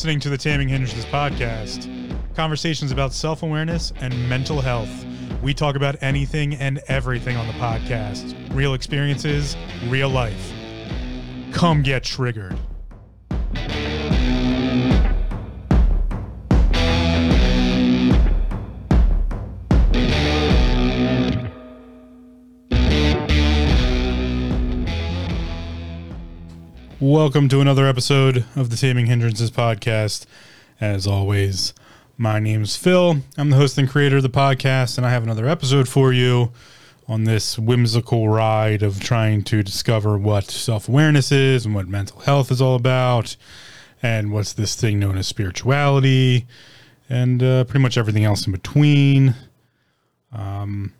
listening to the Taming Hindrances podcast, conversations about self awareness and mental health. We talk about anything and everything on the podcast real experiences, real life. Come get triggered. Welcome to another episode of the Taming Hindrances podcast. As always, my name's Phil. I'm the host and creator of the podcast, and I have another episode for you on this whimsical ride of trying to discover what self awareness is and what mental health is all about, and what's this thing known as spirituality, and uh, pretty much everything else in between. Um,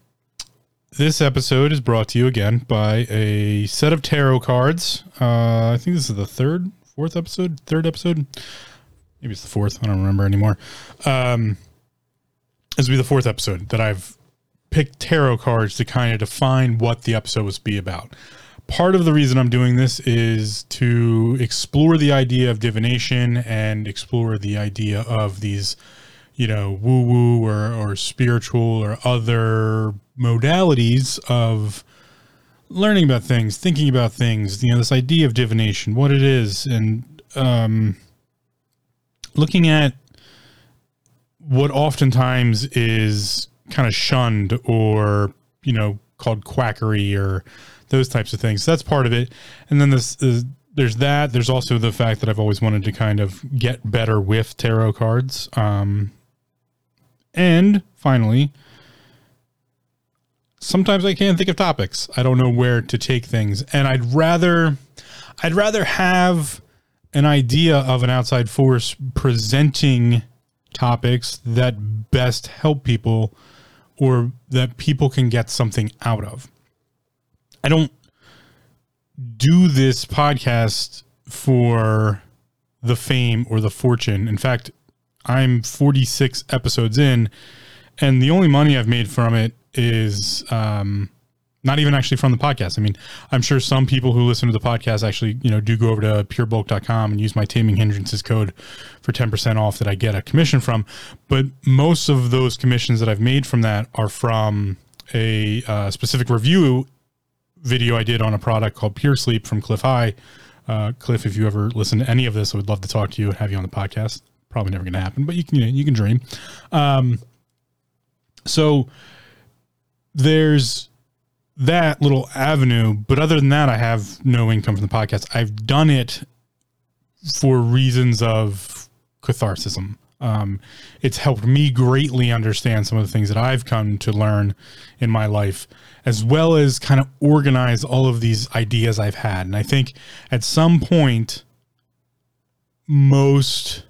this episode is brought to you again by a set of tarot cards. Uh, I think this is the third, fourth episode, third episode. Maybe it's the fourth. I don't remember anymore. Um, this will be the fourth episode that I've picked tarot cards to kind of define what the episode was be about. Part of the reason I'm doing this is to explore the idea of divination and explore the idea of these you know, woo woo or, or spiritual or other modalities of learning about things, thinking about things, you know, this idea of divination, what it is, and um, looking at what oftentimes is kind of shunned or, you know, called quackery or those types of things. That's part of it. And then this is there's that. There's also the fact that I've always wanted to kind of get better with tarot cards. Um, and finally, sometimes I can't think of topics. I don't know where to take things. And I'd rather I'd rather have an idea of an outside force presenting topics that best help people or that people can get something out of. I don't do this podcast for the fame or the fortune. In fact, I'm 46 episodes in, and the only money I've made from it is um, not even actually from the podcast. I mean, I'm sure some people who listen to the podcast actually, you know, do go over to purebulk.com and use my taming hindrances code for 10% off that I get a commission from. But most of those commissions that I've made from that are from a uh, specific review video I did on a product called Pure Sleep from Clif High. Uh, Cliff, if you ever listen to any of this, I would love to talk to you and have you on the podcast probably never going to happen, but you can you, know, you can dream. Um, so there's that little avenue, but other than that, I have no income from the podcast. I've done it for reasons of catharsis. Um, it's helped me greatly understand some of the things that I've come to learn in my life, as well as kind of organize all of these ideas I've had. And I think at some point, most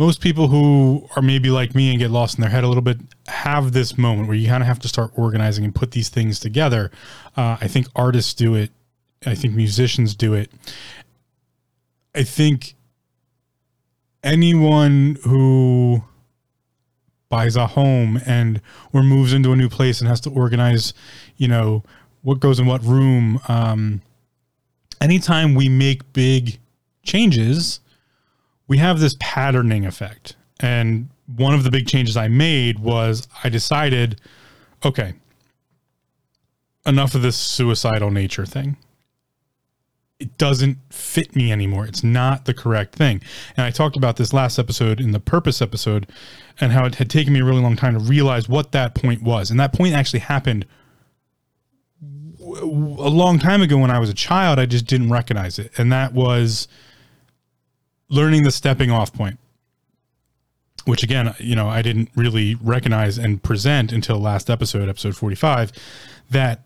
most people who are maybe like me and get lost in their head a little bit have this moment where you kind of have to start organizing and put these things together. Uh, I think artists do it. I think musicians do it. I think anyone who buys a home and or moves into a new place and has to organize, you know, what goes in what room. Um, anytime we make big changes, we have this patterning effect. And one of the big changes I made was I decided, okay, enough of this suicidal nature thing. It doesn't fit me anymore. It's not the correct thing. And I talked about this last episode in the purpose episode and how it had taken me a really long time to realize what that point was. And that point actually happened a long time ago when I was a child. I just didn't recognize it. And that was learning the stepping off point which again you know i didn't really recognize and present until last episode episode 45 that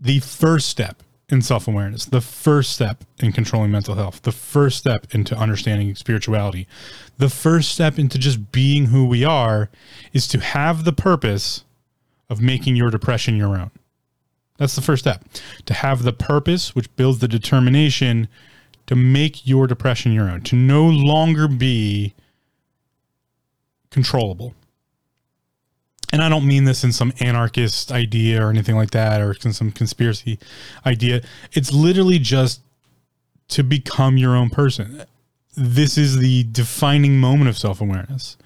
the first step in self-awareness the first step in controlling mental health the first step into understanding spirituality the first step into just being who we are is to have the purpose of making your depression your own. That's the first step. To have the purpose which builds the determination to make your depression your own, to no longer be controllable. And I don't mean this in some anarchist idea or anything like that or in some conspiracy idea. It's literally just to become your own person. This is the defining moment of self awareness.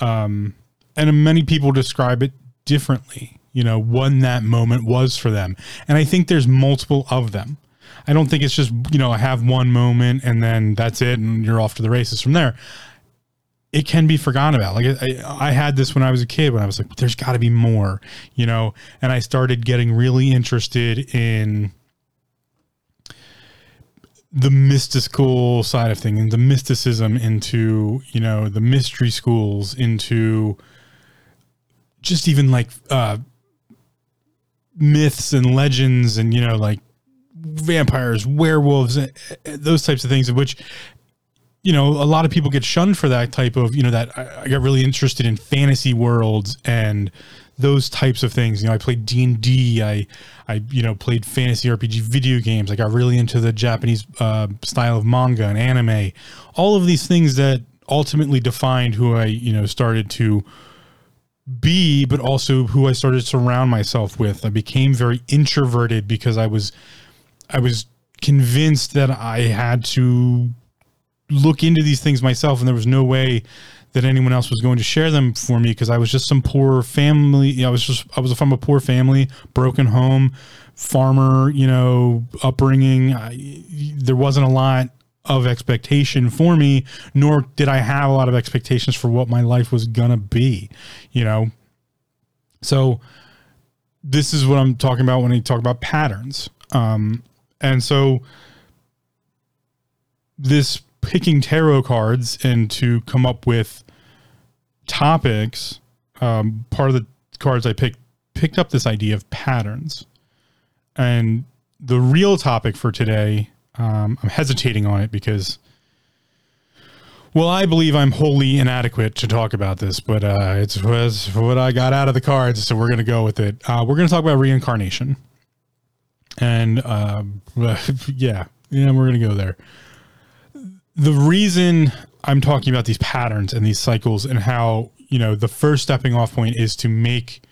Um, and many people describe it differently, you know, when that moment was for them. And I think there's multiple of them. I don't think it's just, you know, I have one moment and then that's it and you're off to the races from there. It can be forgotten about. Like I, I had this when I was a kid when I was like, there's got to be more, you know, and I started getting really interested in the mystical side of things and the mysticism into you know the mystery schools into just even like uh myths and legends and you know like vampires werewolves those types of things of which you know a lot of people get shunned for that type of you know that i got really interested in fantasy worlds and those types of things. You know, I played D and. I, I, you know, played fantasy RPG video games. I got really into the Japanese uh, style of manga and anime. All of these things that ultimately defined who I, you know, started to be, but also who I started to surround myself with. I became very introverted because I was, I was convinced that I had to look into these things myself, and there was no way that anyone else was going to share them for me because I was just some poor family. You know, I was just I was from a poor family, broken home, farmer, you know, upbringing. I, there wasn't a lot of expectation for me, nor did I have a lot of expectations for what my life was gonna be. You know, so this is what I'm talking about when I talk about patterns. Um, and so this picking tarot cards and to come up with topics. Um, part of the cards I picked picked up this idea of patterns, and the real topic for today. Um, I'm hesitating on it because, well, I believe I'm wholly inadequate to talk about this, but uh, it's, what I got out of the cards, so we're going to go with it. Uh, we're going to talk about reincarnation, and um, yeah, yeah, we're to go there the reason I'm talking about these patterns and these cycles and how, you know, the first stepping off point is to make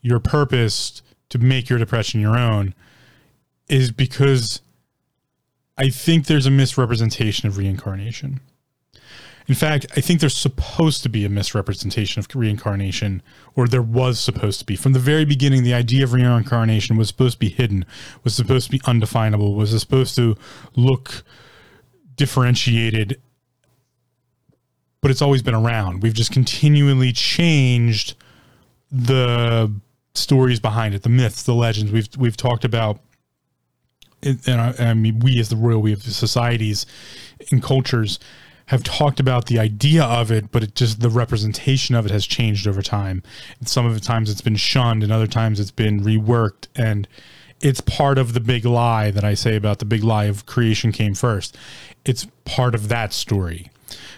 your purpose to make your depression your own is because I think there's a misrepresentation of reincarnation. In fact, I think there's supposed to be a misrepresentation of reincarnation, or there was supposed to be. From the very beginning, the idea of reincarnation was supposed to be hidden, was supposed to be undefinable, was supposed to look differentiated, but it's always been around. We've just continually changed the stories behind it, the myths, the legends. We've we've talked about, and I, I mean, we as the royal we have societies and cultures have talked about the idea of it, but it just the representation of it has changed over time. And some of the times it's been shunned, and other times it's been reworked and it's part of the big lie that I say about the big lie of creation came first. It's part of that story.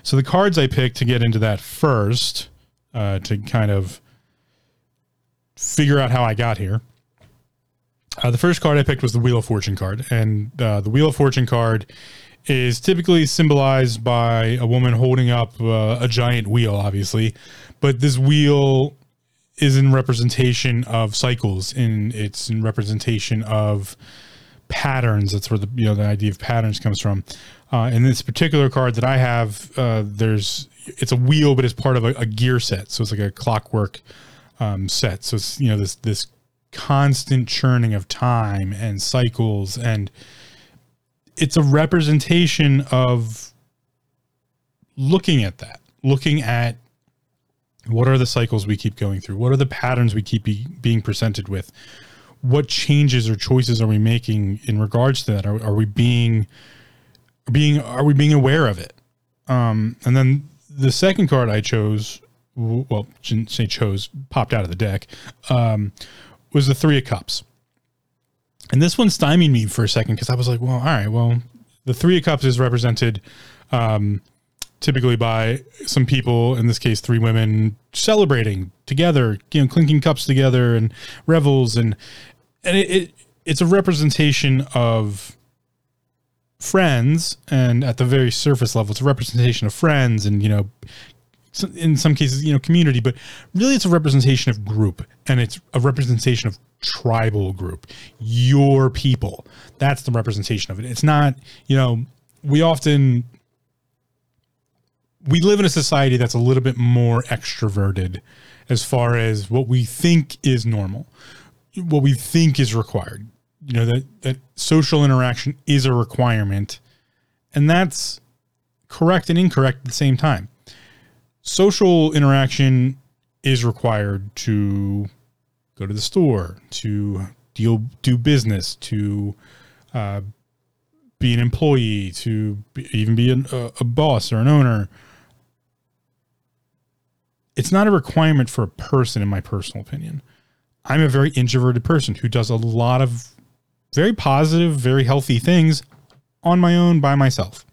So the cards I picked to get into that first, uh, to kind of figure out how I got here. Uh, the first card I picked was the Wheel of Fortune card, and uh, the Wheel of Fortune card is typically symbolized by a woman holding up uh, a giant wheel, obviously, but this wheel is in representation of cycles and it's in representation of patterns. That's where the you know the idea of patterns comes from. Uh, in this particular card that i have uh, there's it's a wheel but it's part of a, a gear set. So it's like a clockwork um, set. So it's you know this this constant churning of time and cycles and it's a representation of looking at that looking at what are the cycles we keep going through? What are the patterns we keep be, being presented with? What changes or choices are we making in regards to that? Are, are we being being are we being aware of it? Um, and then the second card I chose, well, didn't say chose, popped out of the deck, um, was the Three of Cups. And this one stymied me for a second because I was like, well, all right, well, the Three of Cups is represented um, typically by some people, in this case, three women celebrating together, you know, clinking cups together and revels. And, and it, it it's a representation of friends. And at the very surface level, it's a representation of friends and, you know, in some cases, you know, community, but really it's a representation of group and it's a representation of tribal group, your people. That's the representation of it. It's not, you know, we often we live in a society that's a little bit more extroverted as far as what we think is normal, what we think is required. You know, that, that social interaction is a requirement. And that's correct and incorrect at the same time. Social interaction is required to go to the store, to deal, do business, to uh, be an employee, to be, even be an, a, a boss or an owner. It's not a requirement for a person in my personal opinion. I'm a very introverted person who does a lot of very positive very healthy things on my own by myself.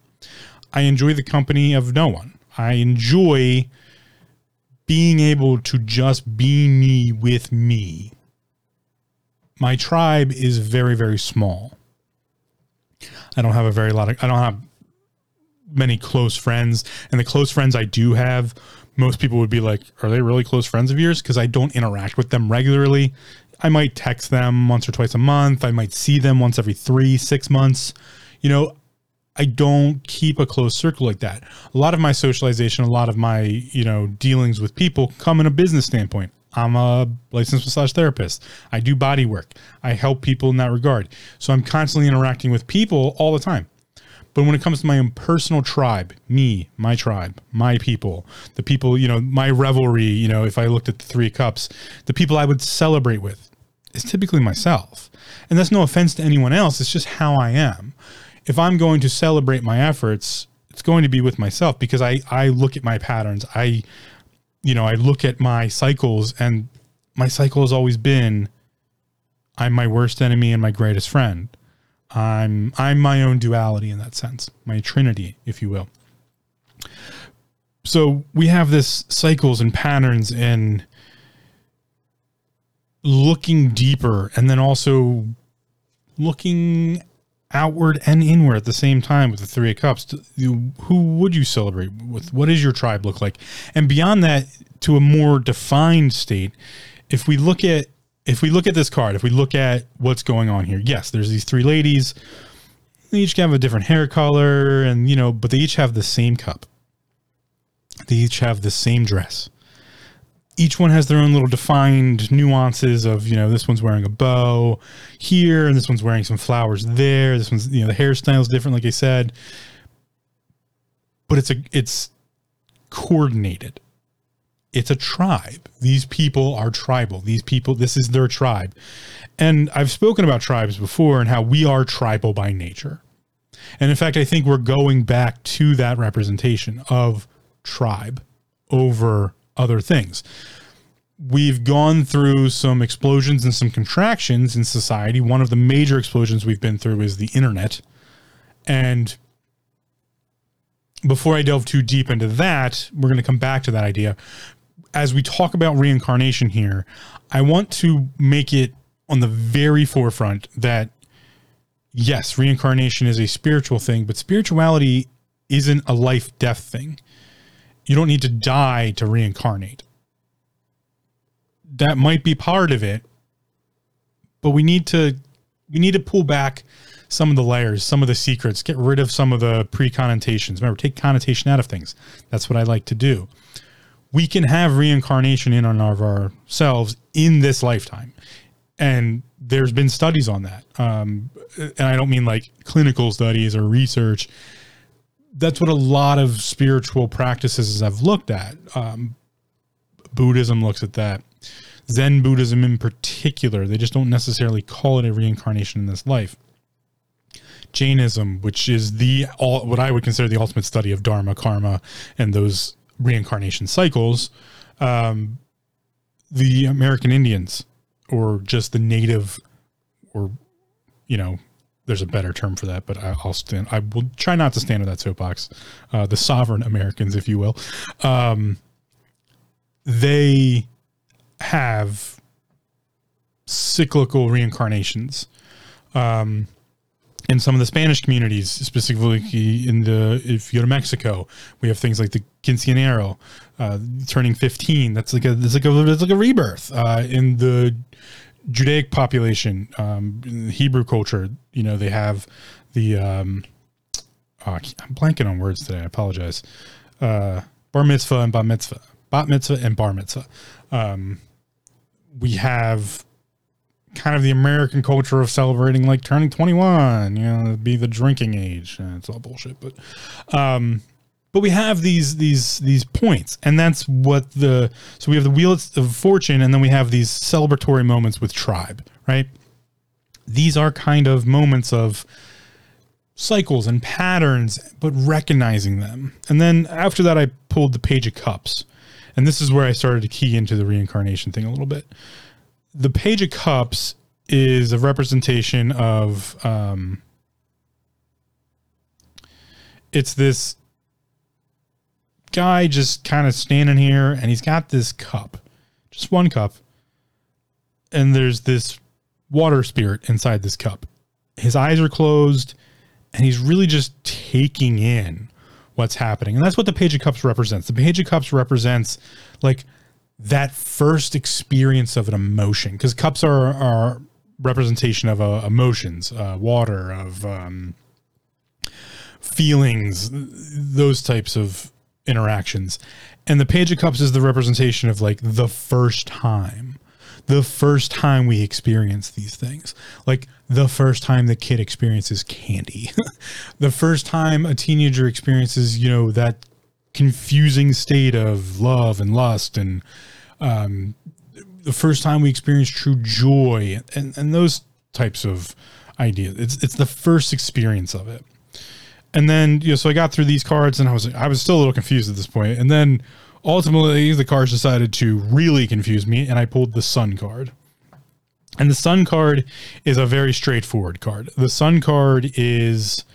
I enjoy the company of no one i enjoy being able to just be me with me my tribe is very very small i don't have a very lot of i don't have many close friends and the close friends i do have most people would be like, Are they really close friends of yours? Because I don't interact with them regularly. I might text them once or twice a month. I might see them once every three, six months. You know, I don't keep a close circle like that. A lot of my socialization, a lot of my, you know, dealings with people come in a business standpoint. I'm a licensed massage therapist. I do body work. I help people in that regard. So I'm constantly interacting with people all the time. But when it comes to my own personal tribe, me, my tribe, my people, the people, you know, my revelry, you know, if I looked at the three cups, the people I would celebrate with is typically myself. And that's no offense to anyone else. It's just how I am. If I'm going to celebrate my efforts, it's going to be with myself because I, I look at my patterns. I, you know, I look at my cycles and my cycle has always been I'm my worst enemy and my greatest friend. I'm I'm my own duality in that sense, my trinity, if you will. So we have this cycles and patterns and looking deeper and then also looking outward and inward at the same time with the three of cups who would you celebrate with what does your tribe look like and beyond that to a more defined state if we look at if we look at this card, if we look at what's going on here, yes, there's these three ladies. They each have a different hair color, and you know, but they each have the same cup. They each have the same dress. Each one has their own little defined nuances of, you know, this one's wearing a bow here, and this one's wearing some flowers there. This one's, you know, the hairstyle is different, like I said. But it's a it's coordinated it's a tribe. These people are tribal. These people, this is their tribe. And I've spoken about tribes before and how we are tribal by nature. And in fact, I think we're going back to that representation of tribe over other things. We've gone through some explosions and some contractions in society. One of the major explosions we've been through is the internet. And before I delve too deep into that, we're going to come back to that idea as we talk about reincarnation here, I want to make it on the very forefront that yes, reincarnation is a spiritual thing, but spirituality isn't a life death thing. You don't need to die to reincarnate. That might be part of it, but we need to we need to pull back some of the layers, some of the secrets, get rid of some of the pre-connotations. Remember, take connotation out of things. That's what I like to do we can have reincarnation in and of ourselves in this lifetime. And there's been studies on that. Um, and I don't mean like clinical studies or research. That's what a lot of spiritual practices have looked at. Um, Buddhism looks at that. Zen Buddhism in particular, they just don't necessarily call it a reincarnation in this life. Jainism, which is the all what I would consider the ultimate study of dharma, karma, and those reincarnation cycles, um, the American Indians or just the native or, you know, there's a better term for that, but I, will stand. I will try not to stand on that soapbox. Uh, the sovereign Americans, if you will, um, they have cyclical reincarnations. Um, in some of the Spanish communities, specifically in the if you go to Mexico, we have things like the quinceanero, uh, turning fifteen. That's like a that's like a that's like a rebirth. Uh, in the Judaic population, um, Hebrew culture, you know, they have the um, oh, I'm blanking on words today. I apologize. Uh, bar mitzvah and bat mitzvah, bat mitzvah and bar mitzvah. Um, we have kind of the American culture of celebrating like turning 21, you know, be the drinking age. It's all bullshit, but um but we have these these these points and that's what the so we have the wheel of fortune and then we have these celebratory moments with tribe, right? These are kind of moments of cycles and patterns, but recognizing them. And then after that I pulled the page of cups. And this is where I started to key into the reincarnation thing a little bit the Page of Cups is a representation of um, it's this guy just kind of standing here and he's got this cup just one cup and there's this water spirit inside this cup. His eyes are closed and he's really just taking in what's happening. And that's what the page of cups represents. The page of cups represents like that first experience of an emotion because cups are are representation of uh, emotions uh, water of um, feelings those types of interactions and the page of cups is the representation of like the first time the first time we experience these things like the first time the kid experiences candy the first time a teenager experiences you know that confusing state of love and lust and um, the first time we experience true joy and, and those types of ideas. It's it's the first experience of it. And then you know, so I got through these cards and I was I was still a little confused at this point. And then ultimately the cards decided to really confuse me and I pulled the sun card. And the sun card is a very straightforward card. The sun card is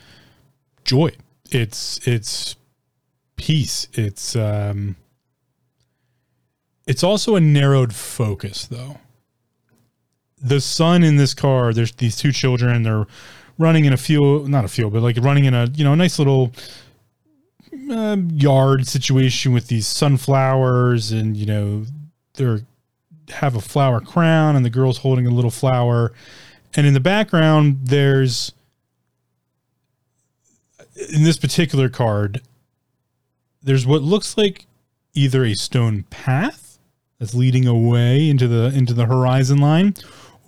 joy. It's it's peace. It's um, it's also a narrowed focus, though. The sun in this car, there's these two children. They're running in a field, not a field, but like running in a you know a nice little uh, yard situation with these sunflowers, and you know they're have a flower crown, and the girl's holding a little flower, and in the background there's in this particular card, there's what looks like either a stone path that's leading away into the into the horizon line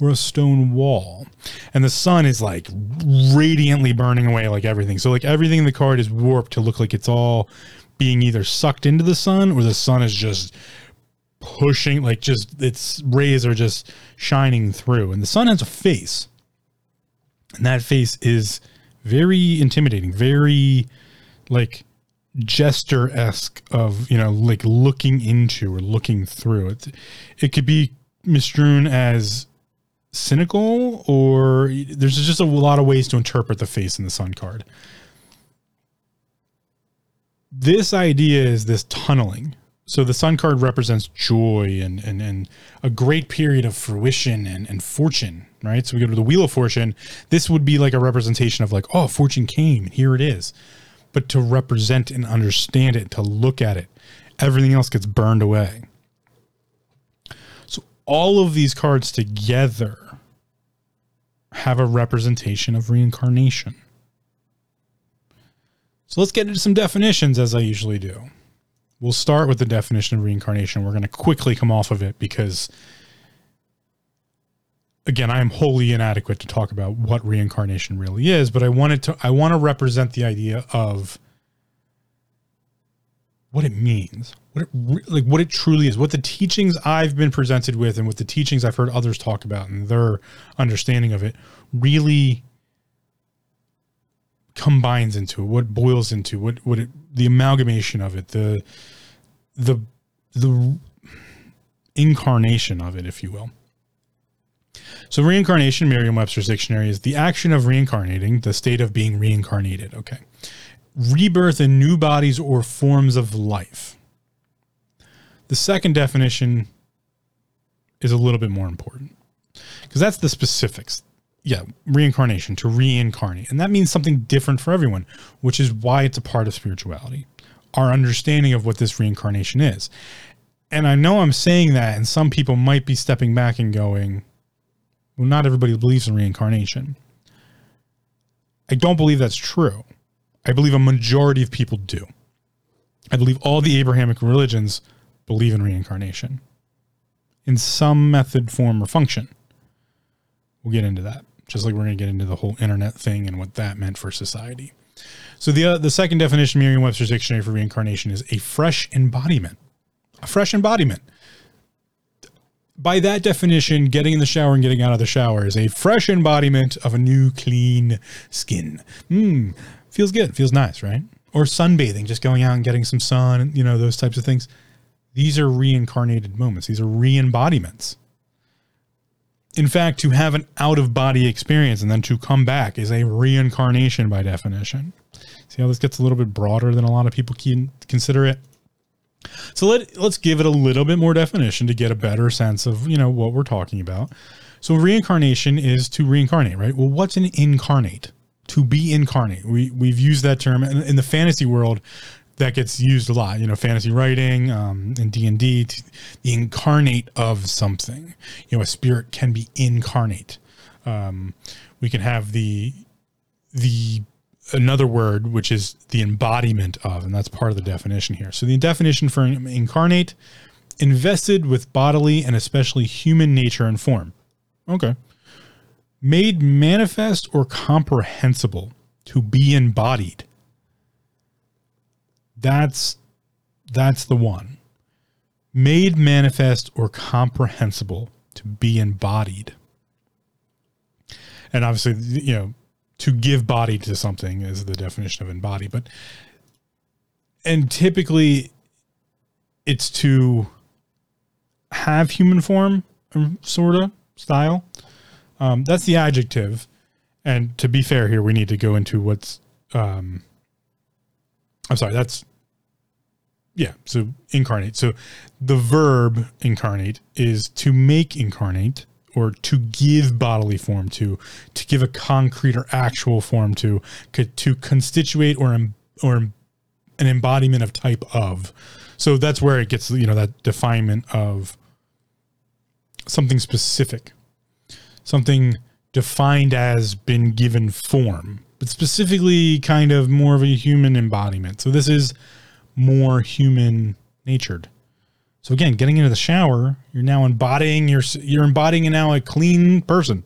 or a stone wall. And the sun is like radiantly burning away like everything. So like everything in the card is warped to look like it's all being either sucked into the sun or the sun is just pushing like just its rays are just shining through. And the sun has a face. And that face is very intimidating, very like jester esque of you know like looking into or looking through it. It could be misstrewn as cynical or there's just a lot of ways to interpret the face in the sun card. This idea is this tunneling. So the sun card represents joy and, and, and a great period of fruition and, and fortune, right? So we go to the wheel of fortune. This would be like a representation of like, oh, fortune came. Here it is but to represent and understand it, to look at it. Everything else gets burned away. So all of these cards together have a representation of reincarnation. So let's get into some definitions as I usually do. We'll start with the definition of reincarnation. We're going to quickly come off of it because again, I am wholly inadequate to talk about what reincarnation really is, but I wanted to I want to represent the idea of what it means, what it like what it truly is, what the teachings I've been presented with and what the teachings I've heard others talk about and their understanding of it really combines into what boils into what what it the amalgamation of it the the the incarnation of it if you will so reincarnation, Merriam-Webster's dictionary is the action of reincarnating, the state of being reincarnated. Okay. Rebirth in new bodies or forms of life. The second definition is a little bit more important because that's the specifics. yeah, reincarnation, to reincarnate. And that means something different for everyone, which is why it's a part of spirituality, our understanding of what this reincarnation is. And I know I'm saying that, and some people might be stepping back and going, well, not everybody believes in reincarnation. I don't believe that's true. I believe a majority of people do. I believe all the Abrahamic religions believe in reincarnation in some method, form, or function. We'll get into that, just like we're going to get into the whole internet thing and what that meant for society. So the uh, the second definition, Merriam-Webster's dictionary for reincarnation, is a fresh embodiment. A fresh embodiment. By that definition, getting in the shower and getting out of the shower is a fresh embodiment of a new, clean skin. Mmm, feels good, feels nice, right? Or sunbathing, just going out and getting some sun, you know, those types of things. These are reincarnated moments. These are re-embodiments. In fact, to have an out of body experience and then to come back is a reincarnation by definition. See how this gets a little bit broader than a lot of people can consider it? So let, let's give it a little bit more definition to get a better sense of, you know, what we're talking about. So reincarnation is to reincarnate, right? Well, what's an incarnate? To be incarnate. We, we've used that term in, in the fantasy world that gets used a lot. You know, fantasy writing um, and D and D, the incarnate of something. You know, a spirit can be incarnate. Um, we can have the the another word which is the embodiment of, and that's part of the definition here. So the definition for incarnate, invested with bodily and especially human nature and form. Okay. Made manifest or comprehensible to be embodied that's that's the one. Made manifest or comprehensible to be embodied. And obviously, you know, to give body to something is the definition of embody, but and typically it's to have human form, um, sort of style. Um, that's the adjective. And to be fair here, we need to go into what's, um, I'm sorry, that's yeah, so incarnate. So the verb incarnate is to make incarnate or to give bodily form to, to give a concrete or actual form to, to constitute or or an embodiment of type of. So that's where it gets you know that definement of something specific, something defined as been given form, but specifically kind of more of a human embodiment. So this is more human natured. So again, getting into the shower, you're now embodying your you're embodying now a clean person.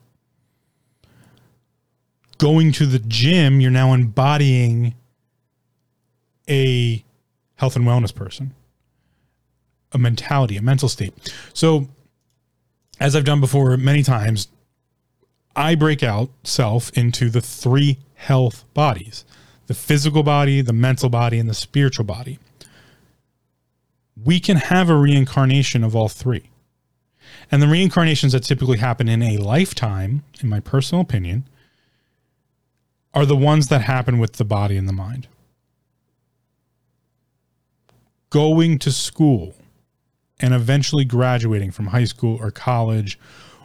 Going to the gym, you're now embodying a health and wellness person. A mentality, a mental state. So as I've done before many times, I break out self into the three health bodies the physical body, the mental body, and the spiritual body. We can have a reincarnation of all three. And the reincarnations that typically happen in a lifetime, in my personal opinion, are the ones that happen with the body and the mind. Going to school and eventually graduating from high school or college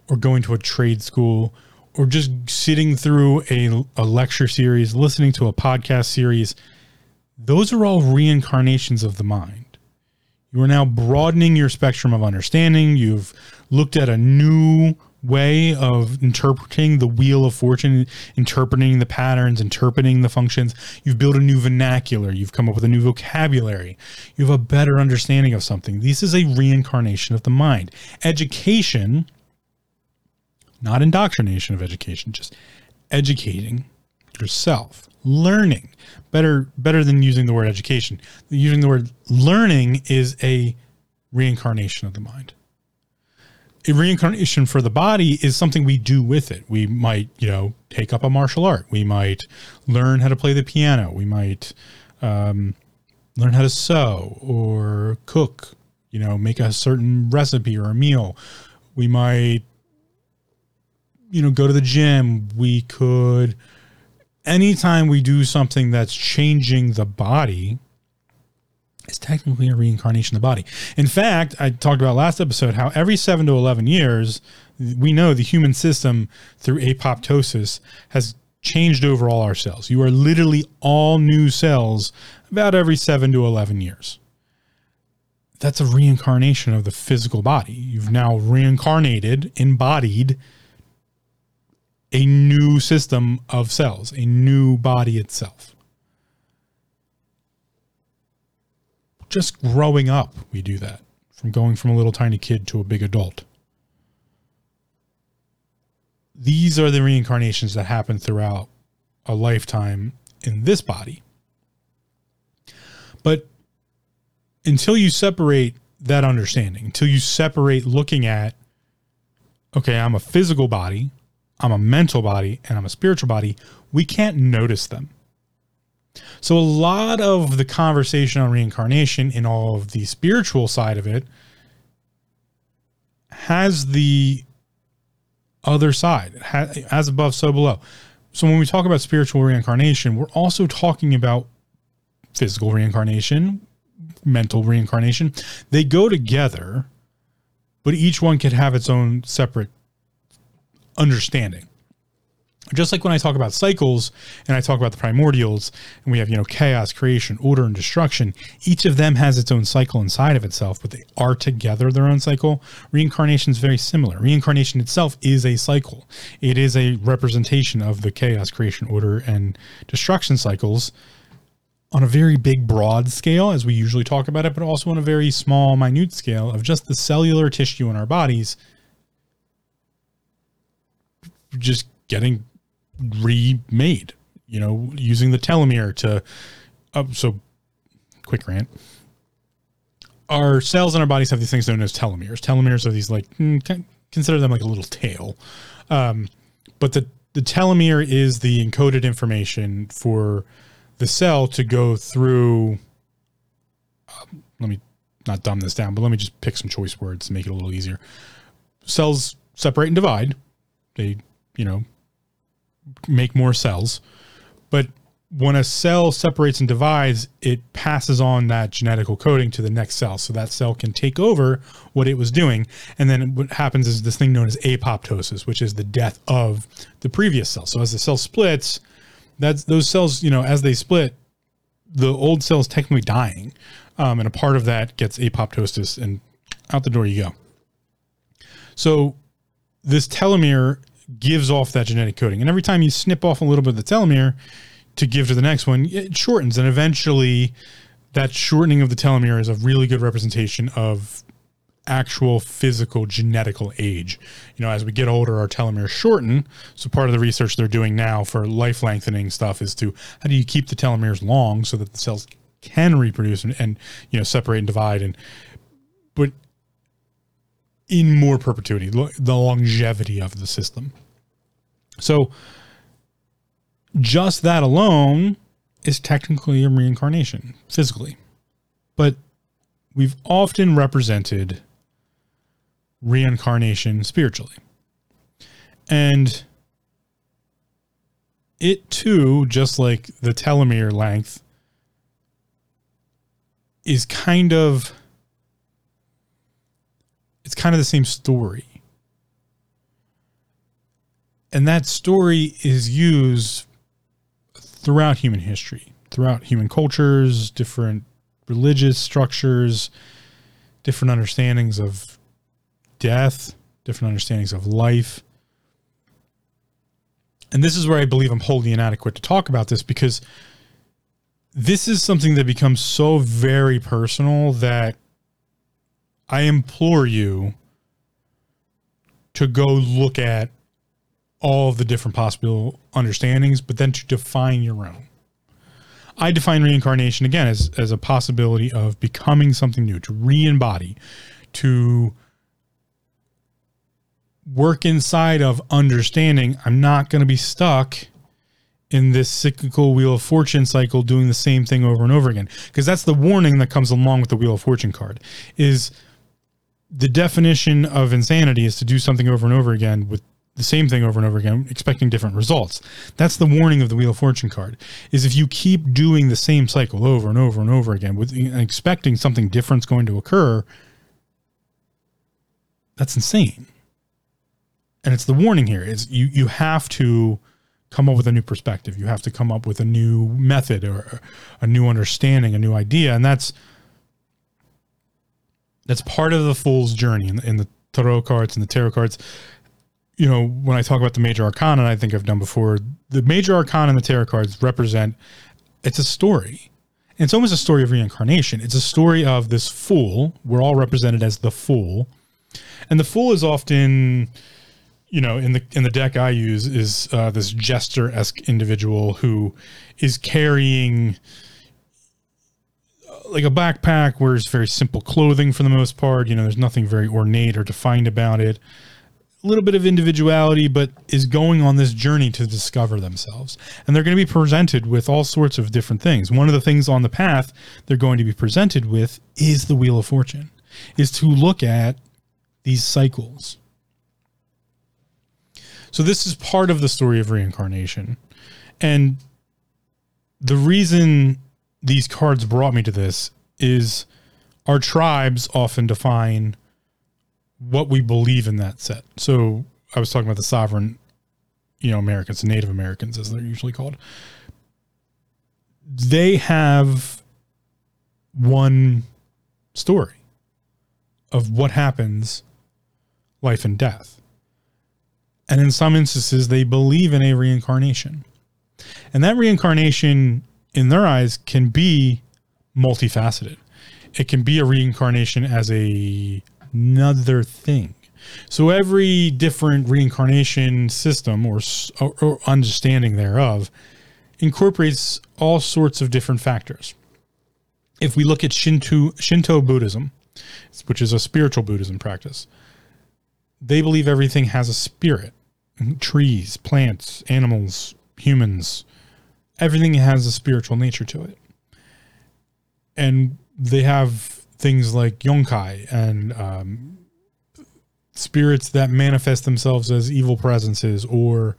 or going to a trade school or just sitting through a, a lecture series, listening to a podcast series, those are all reincarnations of the mind. You are now broadening your spectrum of understanding. You've looked at a new way of interpreting the wheel of fortune, interpreting the patterns, interpreting the functions. You've built a new vernacular. You've come up with a new vocabulary. You have a better understanding of something. This is a reincarnation of the mind. Education not indoctrination of education, just educating yourself, learning. Better better than using the word education. Using the word learning is a reincarnation of the mind. A reincarnation for the body is something we do with it. We might, you know, take up a martial art. We might learn how to play the piano. We might um, learn how to sew or cook, you know, make a certain recipe or a meal. We might you know, go to the gym. We could, anytime we do something that's changing the body, it's technically a reincarnation of the body. In fact, I talked about last episode how every 7 to 11 years we know the human system through apoptosis has changed over all our cells. You are literally all new cells about every 7 to 11 years. That's a reincarnation of the physical body. You've now reincarnated, embodied a new system of cells, a new body itself. Just growing up, we do that from going from a little tiny kid to a big adult. These are the reincarnations that happen throughout a lifetime in this body. But until you separate that understanding, until you separate looking at, okay, I'm a physical body, I'm a mental body, and I'm a spiritual body, we can't notice them. So, a lot of the conversation on reincarnation in all of the spiritual side of it has the other side, as above, so below. So, when we talk about spiritual reincarnation, we're also talking about physical reincarnation, mental reincarnation. They go together, but each one could have its own separate understanding. Just like when I talk about cycles and I talk about the primordials and we have, you know, chaos, creation, order, and destruction, each of them has its own cycle inside of itself, but they are together their own cycle. Reincarnation is very similar. Reincarnation itself is a cycle, it is a representation of the chaos, creation, order, and destruction cycles on a very big, broad scale, as we usually talk about it, but also on a very small, minute scale of just the cellular tissue in our bodies just getting remade, you know, using the telomere to, uh, so quick rant. Our cells in our bodies have these things known as telomeres. Telomeres are these like, mm, consider them like a little tail. Um, but the, the telomere is the encoded information for the cell to go through. Uh, let me not dumb this down, but let me just pick some choice words to make it a little easier. Cells separate and divide. They, you know, make more cells. But when a cell separates and divides, it passes on that genetical coding to the next cell. So that cell can take over what it was doing. And then what happens is this thing known as apoptosis, which is the death of the previous cell. So as the cell splits, that's those cells, you know, as they split, the old cell is technically dying. Um, and a part of that gets apoptosis and out the door you go. So this telomere gives off that genetic coding. And every time you snip off a little bit of the telomere to give to the next one, it shortens. And eventually, that shortening of the telomere is a really good representation of actual physical genetical age. You know, as we get older, our telomeres shorten. So part of the research they're doing now for life lengthening stuff is to how do you keep the telomeres long so that the cells can reproduce and, and you know separate and divide and but in more perpetuity, the longevity of the system. So, just that alone is technically a reincarnation physically. But we've often represented reincarnation spiritually. And it too, just like the telomere length, is kind of it's kind of the same story. And that story is used throughout human history, throughout human cultures, different religious structures, different understandings of death, different understandings of life. And this is where I believe I'm wholly inadequate to talk about this because this is something that becomes so very personal that I implore you to go look at all of the different possible understandings, but then to define your own. I define reincarnation again as, as a possibility of becoming something new, to re embody, to work inside of understanding I'm not going to be stuck in this cyclical wheel of fortune cycle doing the same thing over and over again because that's the warning that comes along with the wheel of fortune card is the definition of insanity is to do something over and over again with the same thing over and over again, expecting different results. That's the warning of the Wheel of Fortune card. Is if you keep doing the same cycle over and over and over again with expecting something different's going to occur, that's insane. And it's the warning here is you you have to come up with a new perspective. You have to come up with a new method or a new understanding, a new idea, and that's that's part of the fool's journey in, in the tarot cards and the tarot cards you know, when I talk about the major arcana, and I think I've done before, the major arcana and the tarot cards represent it's a story. And it's almost a story of reincarnation. It's a story of this fool. We're all represented as the fool. And the fool is often, you know, in the in the deck I use is uh, this jester esque individual who is carrying like a backpack, wears very simple clothing for the most part. You know, there's nothing very ornate or defined about it a little bit of individuality, but is going on this journey to discover themselves. And they're going to be presented with all sorts of different things. One of the things on the path they're going to be presented with is the Wheel of Fortune, is to look at these cycles. So, this is part of the story of reincarnation. And the reason these cards brought me to this is our tribes often define what we believe in that set. So I was talking about the sovereign, you know, Americans, Native Americans, as they're usually called. They have one story of what happens life and death. And in some instances, they believe in a reincarnation. And that reincarnation, in their eyes, can be multifaceted. It can be a reincarnation as a another thing. So every different reincarnation system or, or, understanding thereof incorporates all sorts of different factors. If we look at Shinto, Shinto Buddhism, which is a spiritual Buddhism practice, they believe everything has a spirit. Trees, plants, animals, humans, everything has a spiritual nature to it. And they have things like yonkai and um, spirits that manifest themselves as evil presences or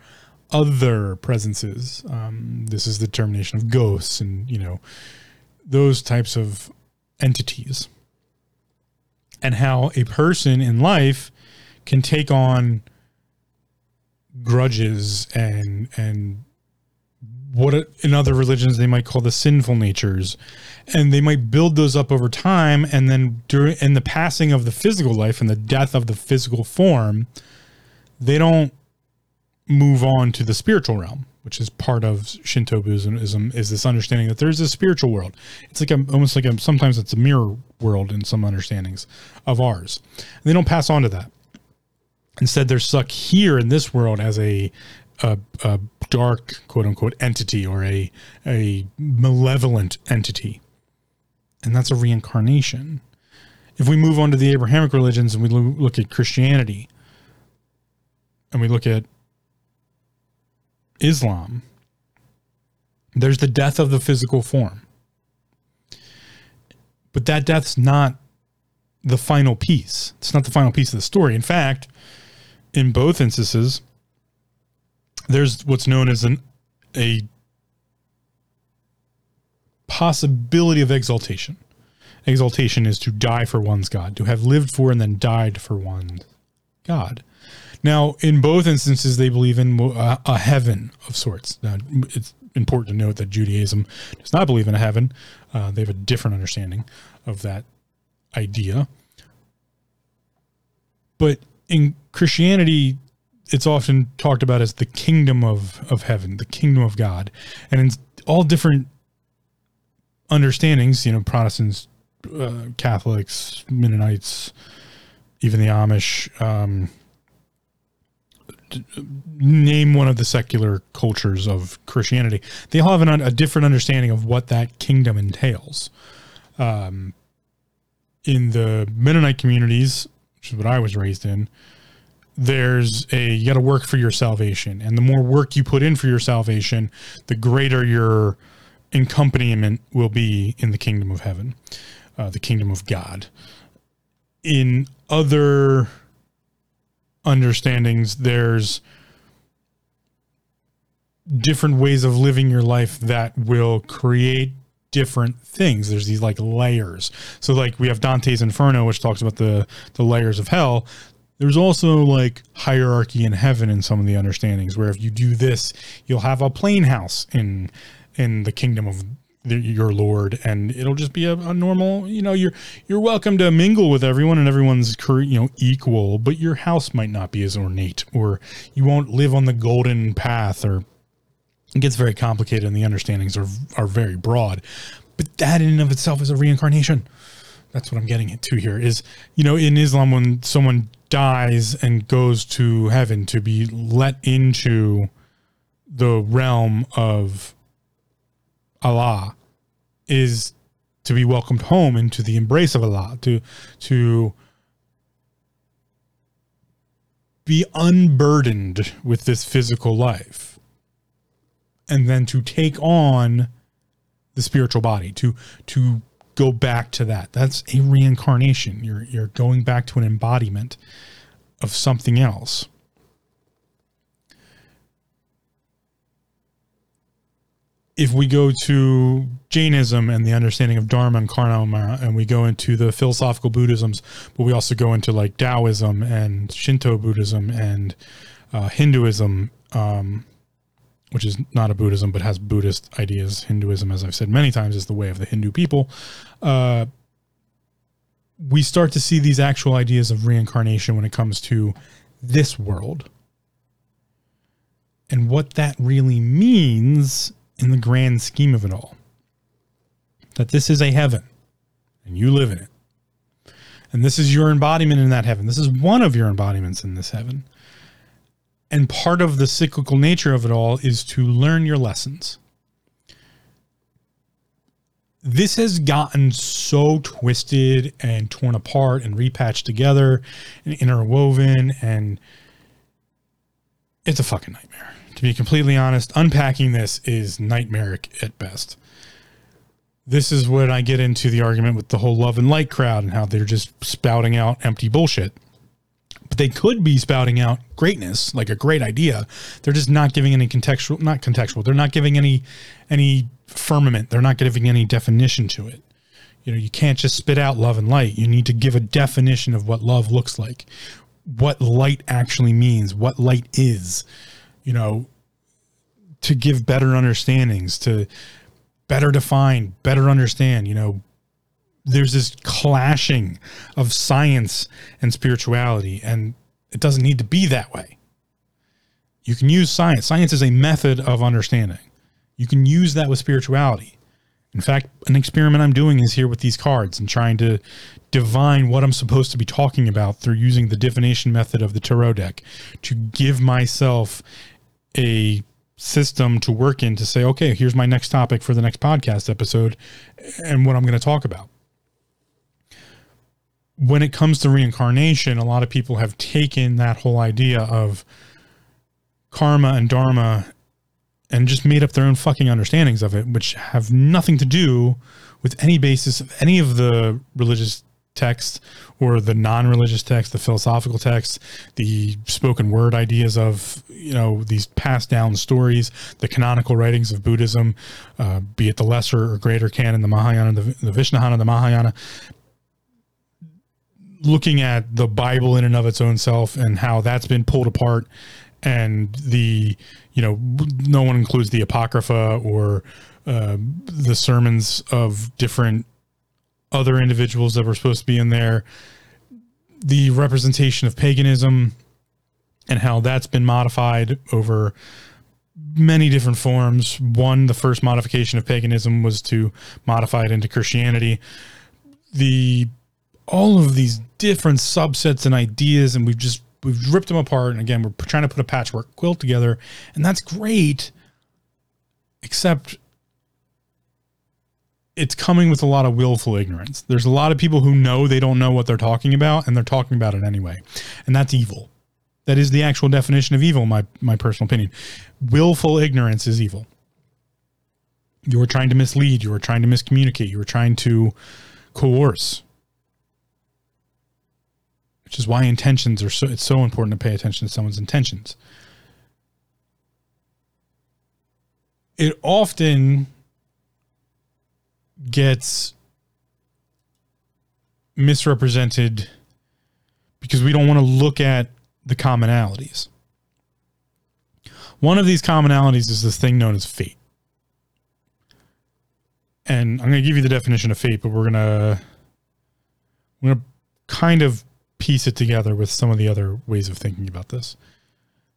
other presences. Um, this is the termination of ghosts and, you know, those types of entities. And how a person in life can take on grudges and and what in other religions they might call the sinful natures. And they might build those up over time and then during in the passing of the physical life and the death of the physical form they don't move on to the spiritual realm which is part of shinto buddhism is um, this understanding that there's a spiritual world. It's like a, almost like a, sometimes it's a mirror world in some understandings of ours. And they don't pass on to that. Instead they're stuck here in this world as a a, a dark quote unquote entity or a a malevolent entity. And that's a reincarnation. If we move on to the abrahamic religions and we look at christianity and we look at islam there's the death of the physical form. But that death's not the final piece. It's not the final piece of the story. In fact in both instances there's what's known as an a possibility of exaltation. Exaltation is to die for one's God, to have lived for and then died for one's God. Now, in both instances, they believe in a, a heaven of sorts. Now, it's important to note that Judaism does not believe in a heaven. Uh, they have a different understanding of that idea. But in Christianity, it's often talked about as the kingdom of of heaven, the kingdom of God, and in all different understandings, you know, Protestants, uh, Catholics, Mennonites, even the Amish. Um, name one of the secular cultures of Christianity. They all have an, a different understanding of what that kingdom entails. Um, in the Mennonite communities, which is what I was raised in, there's a you got to work for your salvation and the more work you put in for your salvation the greater your accompaniment will be in the kingdom of heaven uh, the kingdom of god in other understandings, there's different ways of living your life that will create different things. There's these like layers. So like we have Dante's Inferno, which talks about the the layers of hell. There's also like hierarchy in heaven in some of the understandings where if you do this, you'll have a plain house in in the kingdom of the, your lord and it'll just be a, a, normal you know you're you're welcome to mingle with everyone and everyone's you know equal but your house might not be as ornate or you won't live on the golden path or it gets very complicated and the understandings are are very broad. But that in and of itself is a reincarnation that's what i'm getting to here is you know in islam when someone dies and goes to heaven to be let into the realm of allah is to be welcomed home into the embrace of allah to to be unburdened with this physical life and then to take on the spiritual body to to go back to that. That's a reincarnation. You're you're going back to an embodiment of something else. If we go to Jainism and the understanding of Dharma and Karma, and we go into the philosophical Buddhisms, but we also go into like Taoism and Shinto Buddhism and uh, Hinduism, um, which is not a Buddhism but has Buddhist ideas. Hinduism, as I've said many times, is the way of the Hindu people. Uh, we start to see these actual ideas of reincarnation when it comes to this world. And what that really means in the grand scheme of it all. That this is a heaven and you live in it. And this is your embodiment in that heaven. This is one of your embodiments in this heaven. And part of the cyclical nature of it all is to learn your lessons. This has gotten so twisted and torn apart and repatched together and interwoven, and it's a fucking nightmare. To be completely honest, unpacking this is nightmaric at best. This is when I get into the argument with the whole love and light crowd and how they're just spouting out empty bullshit they could be spouting out greatness, like a great idea. They're just not giving any contextual, not contextual. They're not giving any any firmament. They're not giving any definition to it. You know, you can't just spit out love and light. You need to give a definition of what love looks like, what light actually means, what light is. You know, to give better understandings, to better define, better understand. You know, there's this clashing of science and spirituality, and it doesn't need to be that way. You can use science. Science is a method of understanding. You can use that with spirituality. In fact, an experiment I'm doing is here with these cards and trying to divine what I'm supposed to be talking about through using the divination method of the tarot deck to give myself a system to work in to say, okay, here's my next topic for the next podcast episode and what I'm going to talk about when it comes to reincarnation, a lot of people have taken that whole idea of karma and dharma and just made up their own fucking understandings of it, which have nothing to do with any basis of any of the religious texts or the non-religious texts, the philosophical texts, the spoken word ideas of you know these passed down stories, the canonical writings of Buddhism, uh, be it the lesser or greater canon, the Mahayana, the, the Vishnahana, the Mahayana looking at the Bible in and of its own self and how that's been pulled apart and the you know no one includes the apocrypha or uh, the sermons of different other individuals that were supposed to be in there. The representation of paganism and how that's been modified over many different forms. One the first modification of paganism was to modify it into christianity. The all of these different subsets and ideas, and we've just we've ripped them apart. And again, we're trying to put a patchwork quilt together, and that's great. Except it's coming with a lot of willful ignorance. There's a lot of people who know they don't know what they're talking about, and they're talking about it anyway, and that's evil. That is the actual definition of evil, my my personal opinion. Willful ignorance is evil. You are trying to mislead. You are trying to miscommunicate. You are trying to coerce which is why intentions are so it's so important to pay attention to someone's intentions. It often gets misrepresented because we don't want to look at the commonalities. One of these commonalities is this thing known as fate. And I'm going to give you the definition of fate, but we're going to I'm going to kind of piece it together with some of the other ways of thinking about this.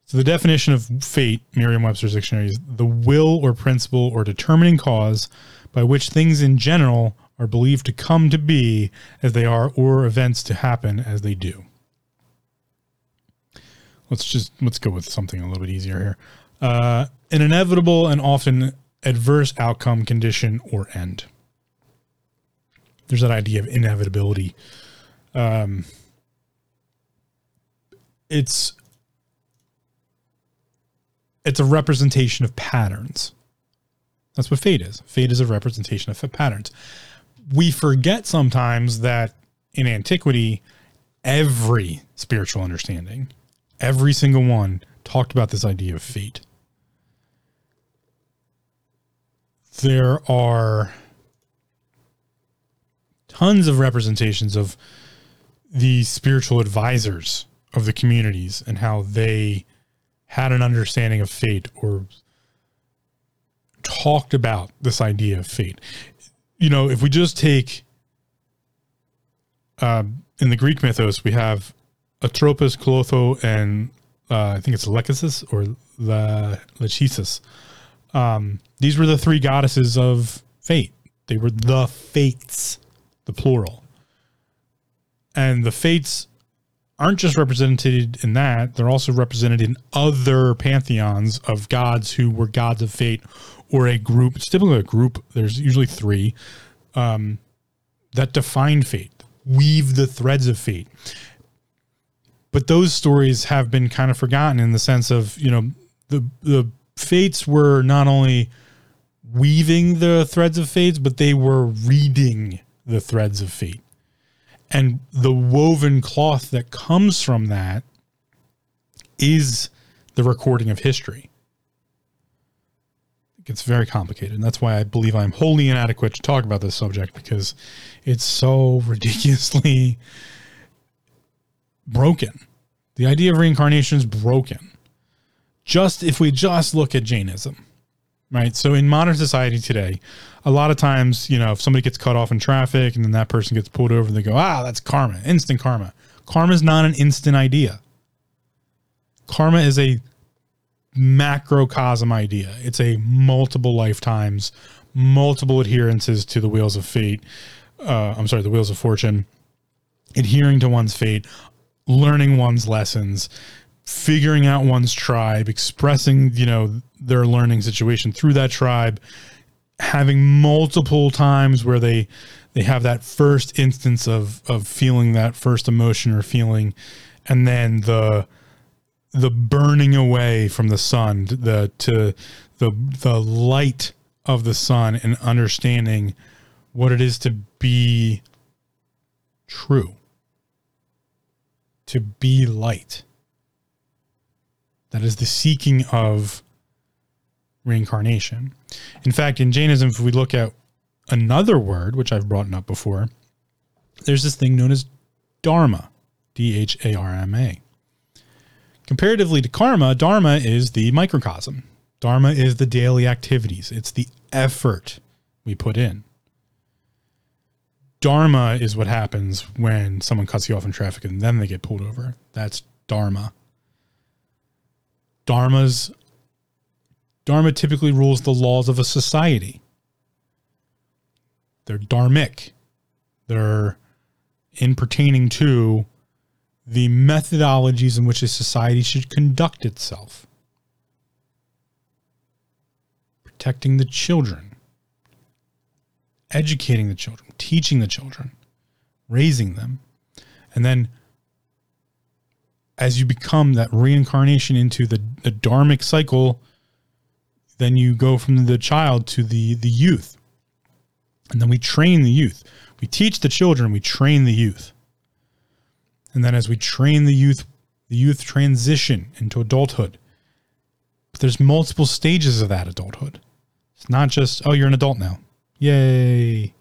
So the definition of fate, Merriam-Webster's dictionary, is the will or principle or determining cause by which things in general are believed to come to be as they are or events to happen as they do. Let's just let's go with something a little bit easier here. Uh, an inevitable and often adverse outcome, condition, or end. There's that idea of inevitability. Um, it's it's a representation of patterns. That's what fate is. Fate is a representation of patterns. We forget sometimes that in antiquity, every spiritual understanding, every single one talked about this idea of fate. There are tons of representations of the spiritual advisors of the communities and how they had an understanding of fate or talked about this idea of fate. You know, if we just take uh, in the Greek mythos, we have Atropos, Clotho, and uh, I think it's Lechesis or the Lachesis. Um, these were the three goddesses of fate. They were the fates, the plural. And the fates aren't just represented in that, they're also represented in other pantheons of gods who were gods of fate or a group. It's typically a group, there's usually three um, that define fate, weave the threads of fate. But those stories have been kind of forgotten in the sense of, you know, the, the fates were not only weaving the threads of fates, but they were reading the threads of fate and the woven cloth that comes from that is the recording of history. It's very complicated. And that's why I believe I'm wholly inadequate to talk about this subject because it's so ridiculously broken. The idea of reincarnation is broken. Just if we just look at Jainism, right? So in modern society today, a lot of times, you know, if somebody gets cut off in traffic and then that person gets pulled over, they go, ah, that's karma, instant karma. Karma is not an instant idea. Karma is a macrocosm idea. It's a multiple lifetimes, multiple adherences to the wheels of fate. Uh, I'm sorry, the wheels of fortune, adhering to one's fate, learning one's lessons, figuring out one's tribe, expressing, you know, their learning situation through that tribe, having multiple times where they they have that first instance of of feeling that first emotion or feeling and then the the burning away from the sun the to the the light of the sun and understanding what it is to be true to be light that is the seeking of reincarnation. In fact, in Jainism, if we look at another word, which I've brought up before, there's this thing known as dharma, D H A R M A. Comparatively to karma, dharma is the microcosm. Dharma is the daily activities, it's the effort we put in. Dharma is what happens when someone cuts you off in traffic and then they get pulled over. That's dharma. Dharma's Dharma typically rules the laws of a society. They're dharmic. They're in pertaining to the methodologies in which a society should conduct itself. Protecting the children, educating the children, teaching the children, raising them, and then as you become that reincarnation into the, the dharmic cycle then you go from the child to the the youth and then we train the youth we teach the children we train the youth And then as we train the youth, the youth transition into adulthood. But there's multiple stages of that adulthood. It's not just, oh, you're an adult now. Yay.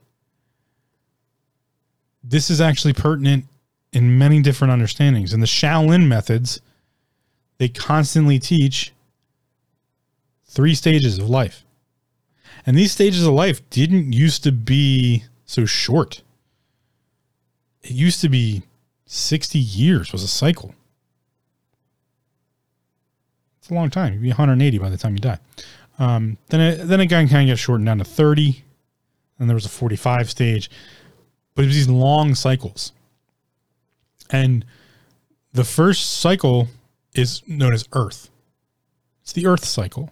This is actually pertinent in many different understandings. And the Shaolin methods, they constantly teach three stages of life. And these stages of life didn't used to be so short. It used to be 60 years was a cycle. It's a long time. You'd be 180 by the time you die. Um, then it, then it kind of got shortened down to 30. And there was a 45 stage. But it was these long cycles. And the first cycle is known as Earth. It's the Earth cycle.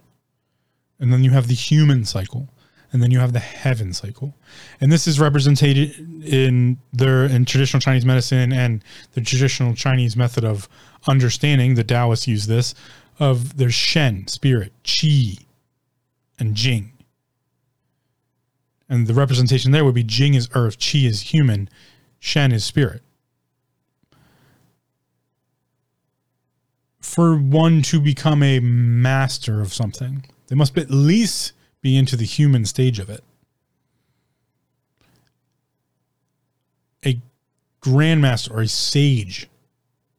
And then you have the human cycle. And then you have the heaven cycle. And this is represented in their in traditional Chinese medicine and the traditional Chinese method of understanding. The Taoists use this of their Shen, spirit, Qi, and Jing. And the representation there would be Jing is earth, Qi is human, Shen is spirit. For one to become a master of something, they must at least be into the human stage of it. A grandmaster or a sage,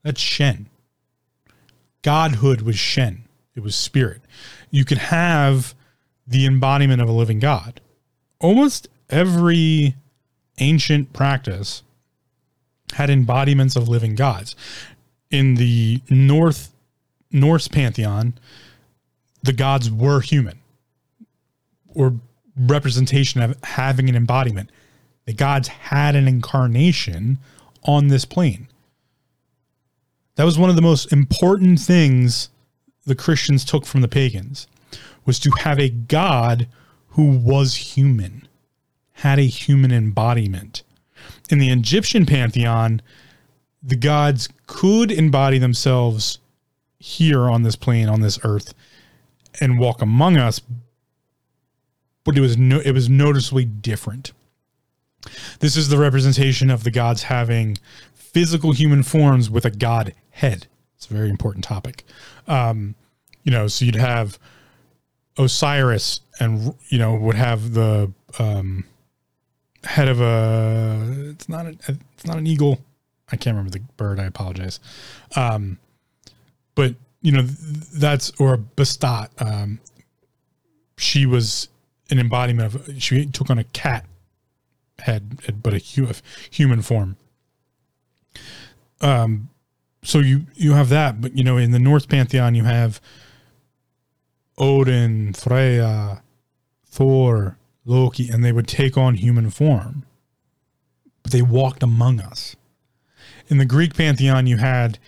that's Shen. Godhood was Shen, it was spirit. You could have the embodiment of a living God. Almost every ancient practice had embodiments of living gods. In the North Norse pantheon, the gods were human or representation of having an embodiment. The gods had an incarnation on this plane. That was one of the most important things the Christians took from the pagans was to have a god who was human, had a human embodiment. In the Egyptian pantheon, the gods could embody themselves here on this plane, on this earth, and walk among us, but it was no, it was noticeably different. This is the representation of the gods having physical human forms with a god head. It's a very important topic. Um, you know, so you'd have Osiris, and you know, would have the um, head of a. It's not a. It's not an eagle. I can't remember the bird. I apologize. Um, but you know, that's or Bastat. Um, she was an embodiment of. She took on a cat head, but a human form. Um, so you you have that, but you know, in the Norse pantheon, you have Odin, Freya, Thor, Loki, and they would take on human form. But they walked among us. In the Greek pantheon, you had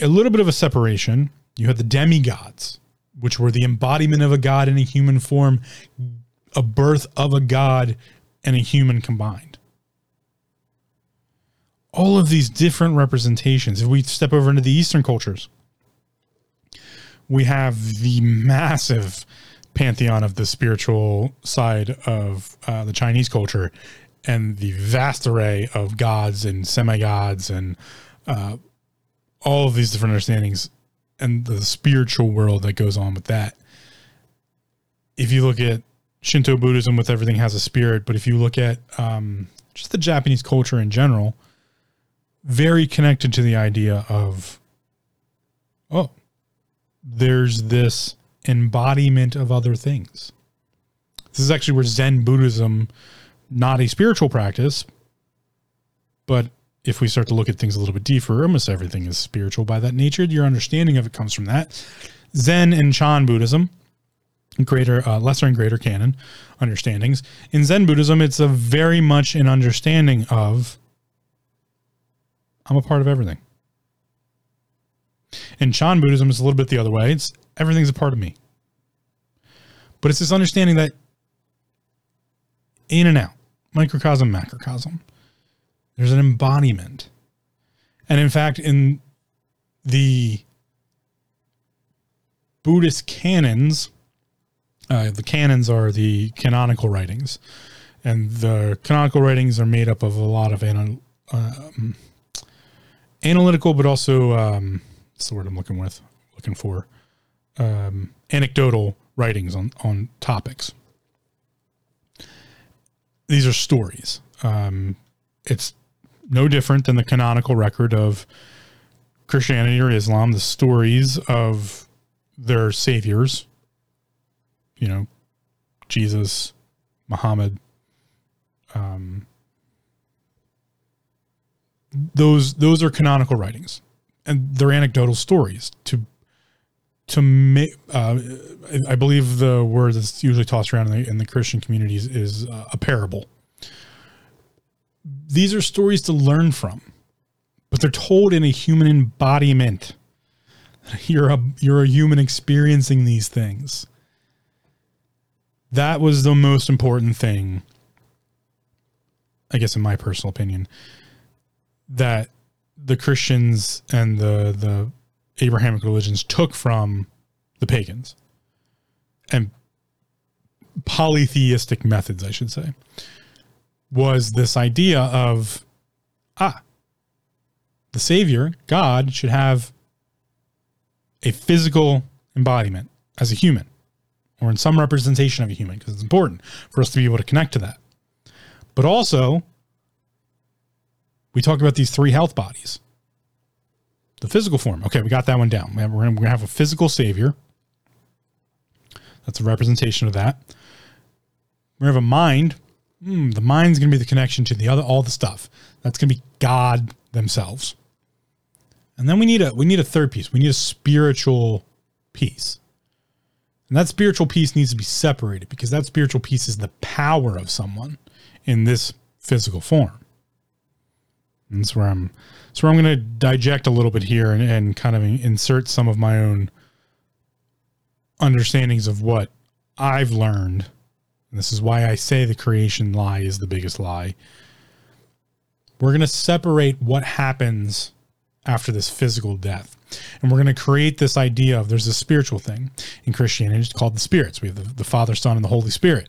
a little bit of a separation. You had the demigods, which were the embodiment of a god in a human form, a birth of a god and a human combined. All of these different representations. If we step over into the Eastern cultures, we have the massive pantheon of the spiritual side of uh, the Chinese culture and the vast array of gods and semi-gods and uh, all of these different understandings and the spiritual world that goes on with that. If you look at Shinto Buddhism with everything has a spirit, but if you look at um, just the Japanese culture in general, very connected to the idea of, oh, there's this embodiment of other things. This is actually where Zen Buddhism, not a spiritual practice, but if we start to look at things a little bit deeper, almost everything is spiritual by that nature. Your understanding of it comes from that. Zen and Chan Buddhism, greater, uh, lesser and greater canon understandings. In Zen Buddhism, it's a very much an understanding of I'm a part of everything. In Chan Buddhism, it's a little bit the other way. It's everything's a part of me. But it's this understanding that in and out, microcosm, macrocosm, there's an embodiment. And in fact, in the Buddhist canons, uh, the canons are the canonical writings, and the canonical writings are made up of a lot of um, analytical, but also um, that's the word I'm looking with looking for um, anecdotal writings on on topics. These are stories. Um, it's no different than the canonical record of Christianity or Islam, the stories of their saviors, you know, Jesus, Muhammad, um, those those are canonical writings, and they're anecdotal stories to to make. Uh, I believe the word that's usually tossed around in the, in the Christian communities is uh, a parable. These are stories to learn from, but they're told in a human embodiment. You're a you're a human experiencing these things. That was the most important thing I guess in my personal opinion, that the Christians and the the Abrahamic religions took from the pagans and polytheistic methods, I should say, was this idea of ah, the Savior, God, should have a physical embodiment as a human or in some representation of a human because it's important for us to be able to connect to that. But also, we talk about these three health bodies. The physical form. Okay, we got that one down. We're going to have a physical savior. That's a representation of that. We have a mind. Mm, the mind's going to be the connection to the other, all the stuff. That's going to be God themselves. And then we need a we need a third piece. We need a spiritual piece. And that spiritual piece needs to be separated because that spiritual piece is the power of someone in this physical form. And that's where I'm. So I'm going to digest a little bit here and, and kind of insert some of my own understandings of what I've learned. And this is why I say the creation lie is the biggest lie. We're going to separate what happens after this physical death. And we're going to create this idea of there's a spiritual thing in Christianity. It's called the spirits. We have the, the Father, Son, and the Holy Spirit.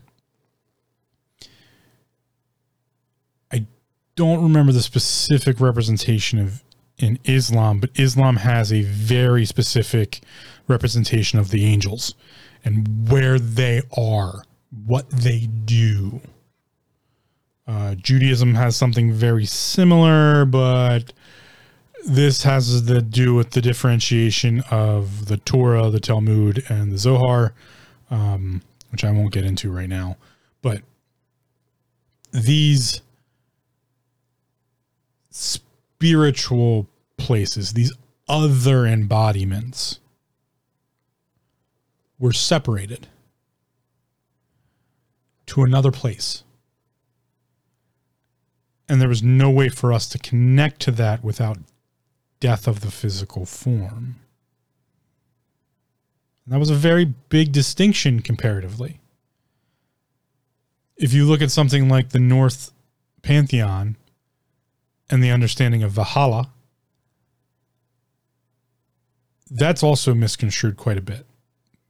I don't remember the specific representation of in Islam, but Islam has a very specific representation of the angels and where they are, what they do. Uh, Judaism has something very similar, but this has to do with the differentiation of the Torah, the Talmud, and the Zohar, um, which I won't get into right now. But these spiritual places, these other embodiments, were separated to another place. And there was no way for us to connect to that without death of the physical form. And that was a very big distinction comparatively. If you look at something like the North Pantheon, and the understanding of Valhalla, that's also misconstrued quite a bit.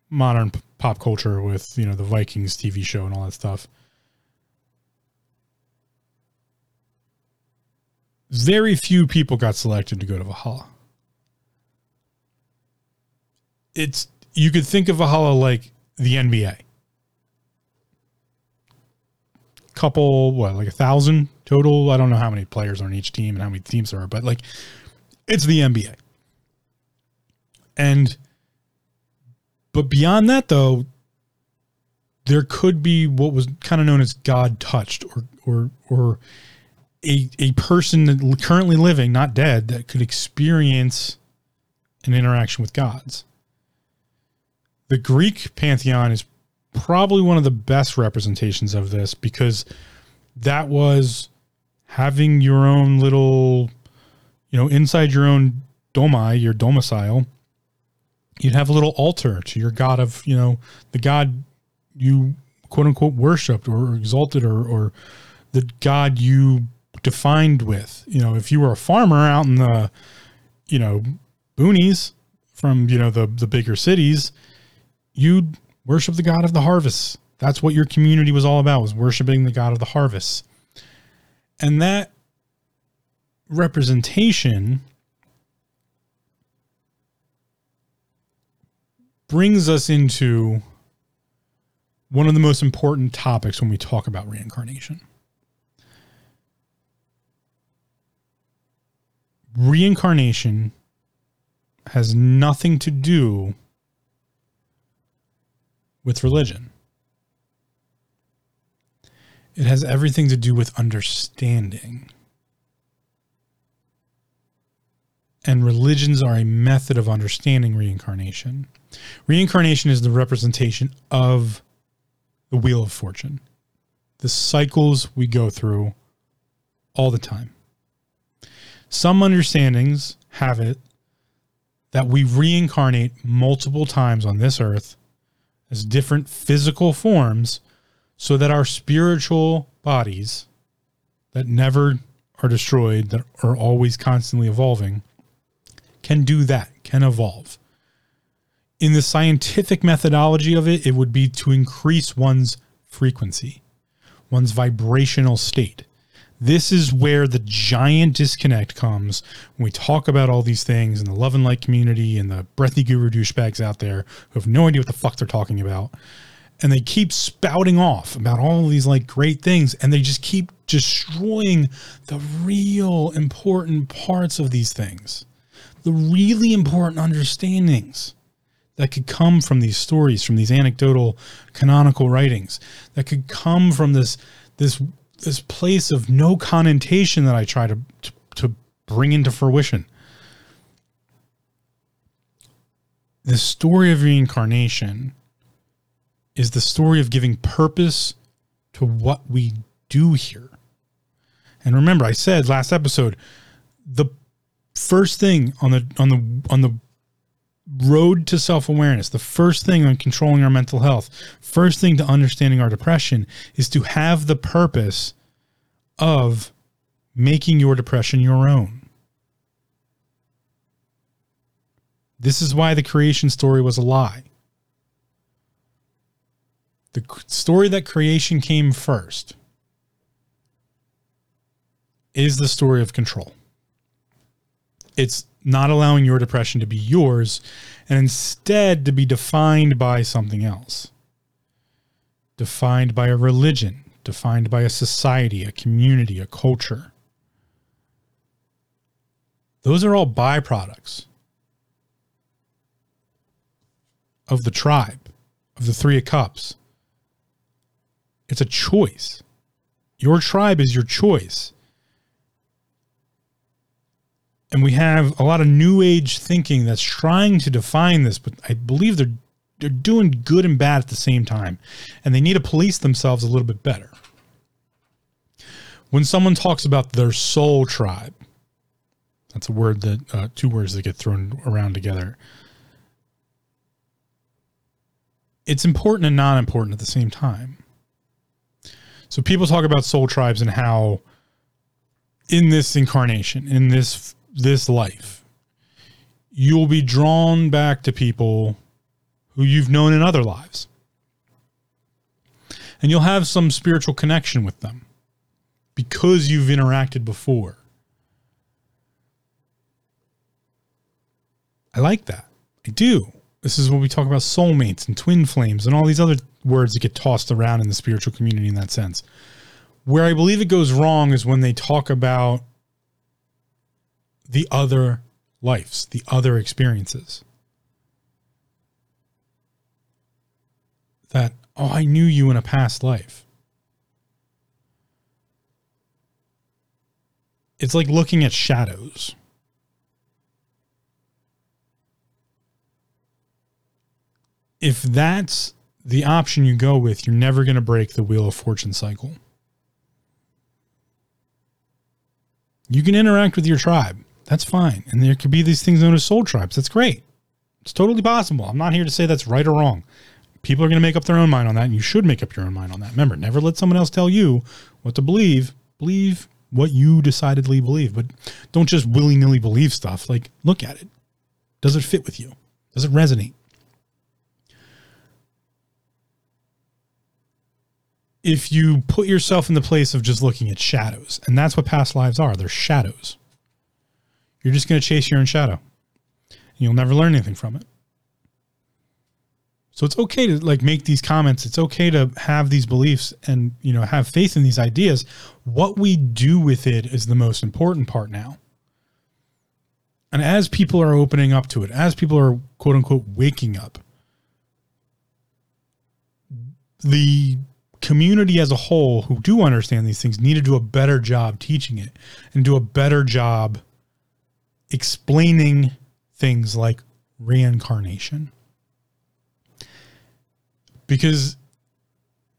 Modern pop culture with, you know, the Vikings TV show and all that stuff. Very few people got selected to go to Valhalla. It's you could think of Valhalla like the NBA. Couple what, like a thousand total. I don't know how many players are on each team and how many teams there are, but like it's the NBA. And but beyond that though, there could be what was kind of known as God touched or or or a a person currently living, not dead, that could experience an interaction with gods. The Greek pantheon is probably one of the best representations of this because that was having your own little, you know, inside your own domai, your domicile, you'd have a little altar to your god of, you know, the god you quote unquote worshipped or exalted or, or the god you defined with. You know, if you were a farmer out in the, you know, boonies from, you know, the, the bigger cities, you'd worship the god of the harvest. That's what your community was all about was worshiping the god of the harvest. And that representation brings us into one of the most important topics when we talk about reincarnation. Reincarnation has nothing to do with religion. It has everything to do with understanding. And religions are a method of understanding reincarnation. Reincarnation is the representation of the wheel of fortune, the cycles we go through all the time. Some understandings have it that we reincarnate multiple times on this earth as different physical forms so that our spiritual bodies that never are destroyed, that are always constantly evolving, can do that, can evolve. In the scientific methodology of it, it would be to increase one's frequency, one's vibrational state. This is where the giant disconnect comes when we talk about all these things in the love and light community and the breathy guru douchebags out there who have no idea what the fuck they're talking about. And they keep spouting off about all these like great things and they just keep destroying the real important parts of these things, the really important understandings that could come from these stories, from these anecdotal canonical writings, that could come from this this this place of no connotation that I try to, to, to bring into fruition. The story of reincarnation is the story of giving purpose to what we do here. And remember, I said last episode, the first thing on the on the on the road to self awareness, the first thing on controlling our mental health, first thing to understanding our depression is to have the purpose of making your depression your own. This is why the creation story was a lie. The story that creation came first is the story of control. It's not allowing your depression to be yours and instead to be defined by something else. Defined by a religion, defined by a society, a community, a culture. Those are all byproducts of the tribe, of the Three of Cups. It's a choice. Your tribe is your choice and we have a lot of new age thinking that's trying to define this, but I believe they're they're doing good and bad at the same time, and they need to police themselves a little bit better. When someone talks about their soul tribe, that's a word that uh, two words that get thrown around together. It's important and not important at the same time. So people talk about soul tribes and how in this incarnation, in this this life, you'll be drawn back to people who you've known in other lives. And you'll have some spiritual connection with them because you've interacted before. I like that. I do. This is what we talk about soulmates and twin flames and all these other words that get tossed around in the spiritual community in that sense. Where I believe it goes wrong is when they talk about the other lives, the other experiences. That, oh, I knew you in a past life. It's like looking at shadows. If that's the option you go with, you're never going to break the Wheel of Fortune cycle. You can interact with your tribe. That's fine. And there could be these things known as soul tribes. That's great. It's totally possible. I'm not here to say that's right or wrong. People are going to make up their own mind on that, and you should make up your own mind on that. Remember, never let someone else tell you what to believe. Believe what you decidedly believe, but don't just willy nilly believe stuff. Like, look at it. Does it fit with you? Does it resonate? If you put yourself in the place of just looking at shadows, and that's what past lives are, they're shadows. You're just going to chase your own shadow. And you'll never learn anything from it. So it's okay to like make these comments. It's okay to have these beliefs and, you know, have faith in these ideas. What we do with it is the most important part now. And as people are opening up to it, as people are quote unquote waking up, the community as a whole who do understand these things need to do a better job teaching it and do a better job explaining things like reincarnation. Because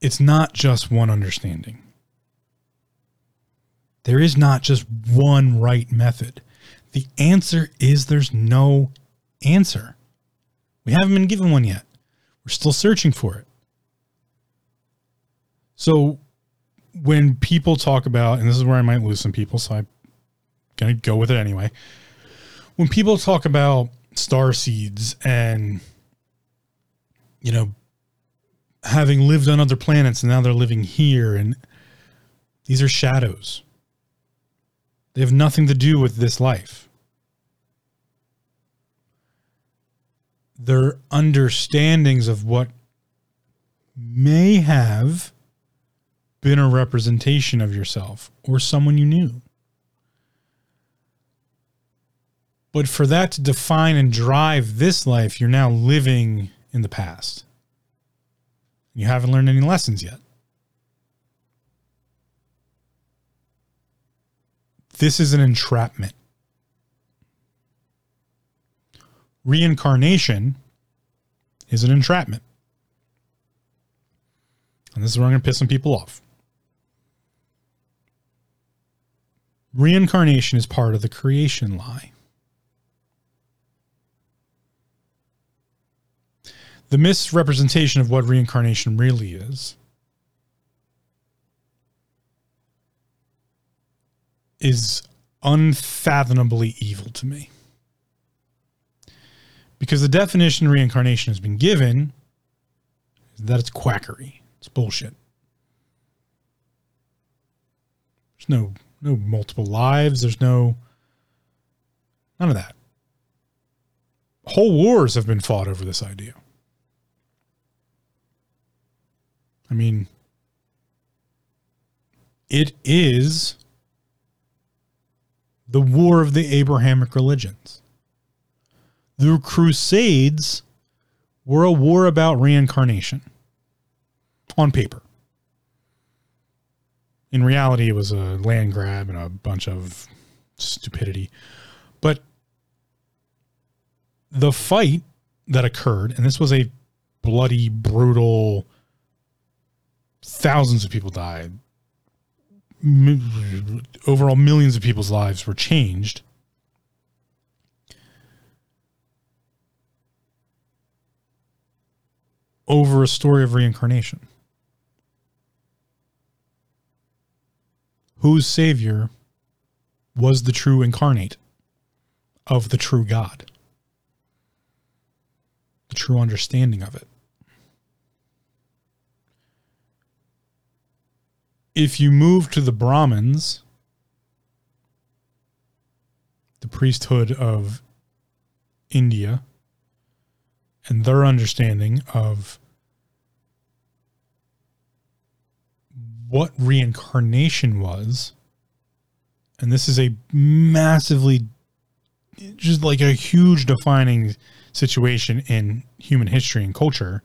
it's not just one understanding. There is not just one right method. The answer is there's no answer. We haven't been given one yet. We're still searching for it. So when people talk about, and this is where I might lose some people, so I'm going to go with it anyway. When people talk about star seeds and, you know, having lived on other planets and now they're living here, and these are shadows. They have nothing to do with this life. Their understandings of what may have been a representation of yourself or someone you knew. But for that to define and drive this life, you're now living in the past. You haven't learned any lessons yet. This is an entrapment. Reincarnation is an entrapment. And this is where I'm going to piss some people off. Reincarnation is part of the creation lie. The misrepresentation of what reincarnation really is is unfathomably evil to me. Because the definition reincarnation has been given is that it's quackery. It's bullshit. There's no no multiple lives. There's no none of that. Whole wars have been fought over this idea. I mean, it is the war of the Abrahamic religions. The Crusades were a war about reincarnation on paper. In reality, it was a land grab and a bunch of stupidity. But the fight that occurred, and this was a bloody, brutal, thousands of people died. Overall, millions of people's lives were changed. Over a story of reincarnation. whose Savior was the true incarnate of the true God, the true understanding of it. If you move to the Brahmins, the priesthood of India, and their understanding of what reincarnation was, and this is a massively, just like a huge defining situation in human history and culture,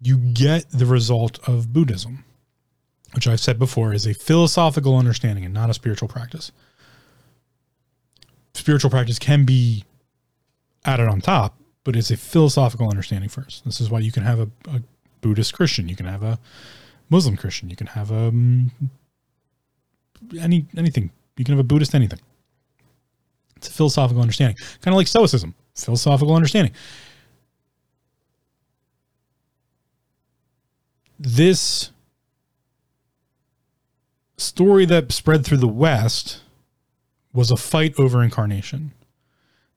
you get the result of Buddhism, which I've said before is a philosophical understanding and not a spiritual practice. Spiritual practice can be added on top, but it's a philosophical understanding first. This is why you can have a, a Buddhist Christian, you can have a Muslim Christian. You can have um any anything. You can have a Buddhist anything. It's a philosophical understanding, kind of like Stoicism, philosophical understanding. This story that spread through the West was a fight over incarnation.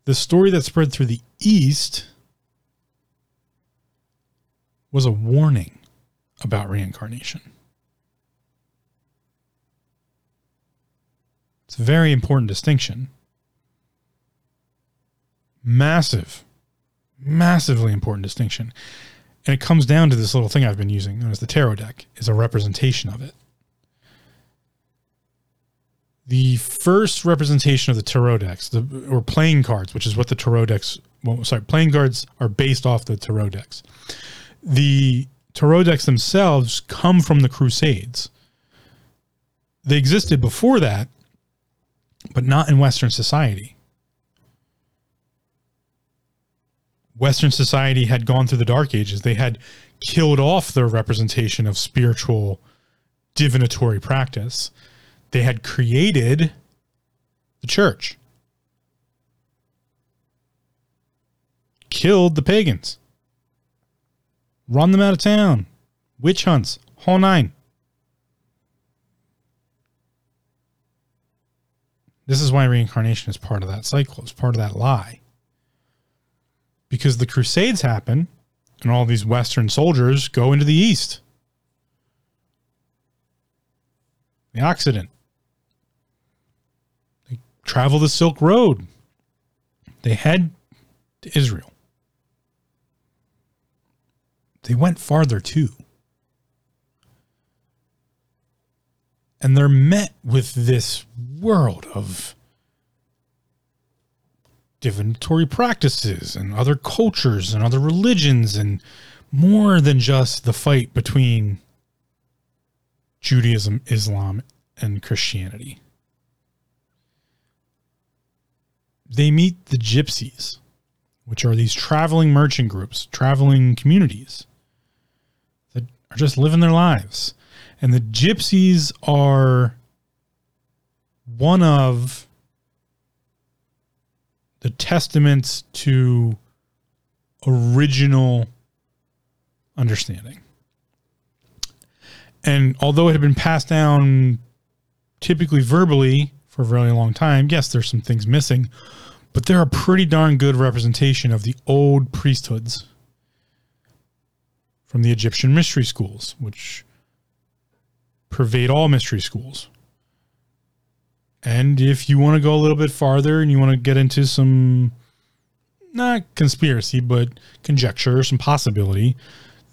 The story that spread through the East was a warning about reincarnation. It's a very important distinction. Massive, Massively important distinction. And it comes down to this little thing I've been using, known as the tarot deck, is a representation of it. The first representation of the tarot decks, the, or playing cards, which is what the tarot decks, well, sorry, playing cards are based off the tarot decks. The tarot decks themselves come from the Crusades. They existed before that, but not in Western society. Western society had gone through the Dark Ages. They had killed off their representation of spiritual divinatory practice. They had created the church, killed the pagans, run them out of town, witch hunts, whole nine. This is why reincarnation is part of that cycle, it's part of that lie. Because the Crusades happen and all these Western soldiers go into the East, the Occident. Travel the Silk Road, they head to Israel. They went farther too. And they're met with this world of divinatory practices and other cultures and other religions and more than just the fight between Judaism, Islam, and Christianity. They meet the gypsies, which are these traveling merchant groups, traveling communities that are just living their lives. And the gypsies are one of the testaments to original understanding. And although it had been passed down typically verbally for a very long time, yes, there's some things missing, but they're a pretty darn good representation of the old priesthoods from the Egyptian mystery schools, which pervade all mystery schools. And if you want to go a little bit farther and you want to get into some, not conspiracy, but conjecture, some possibility,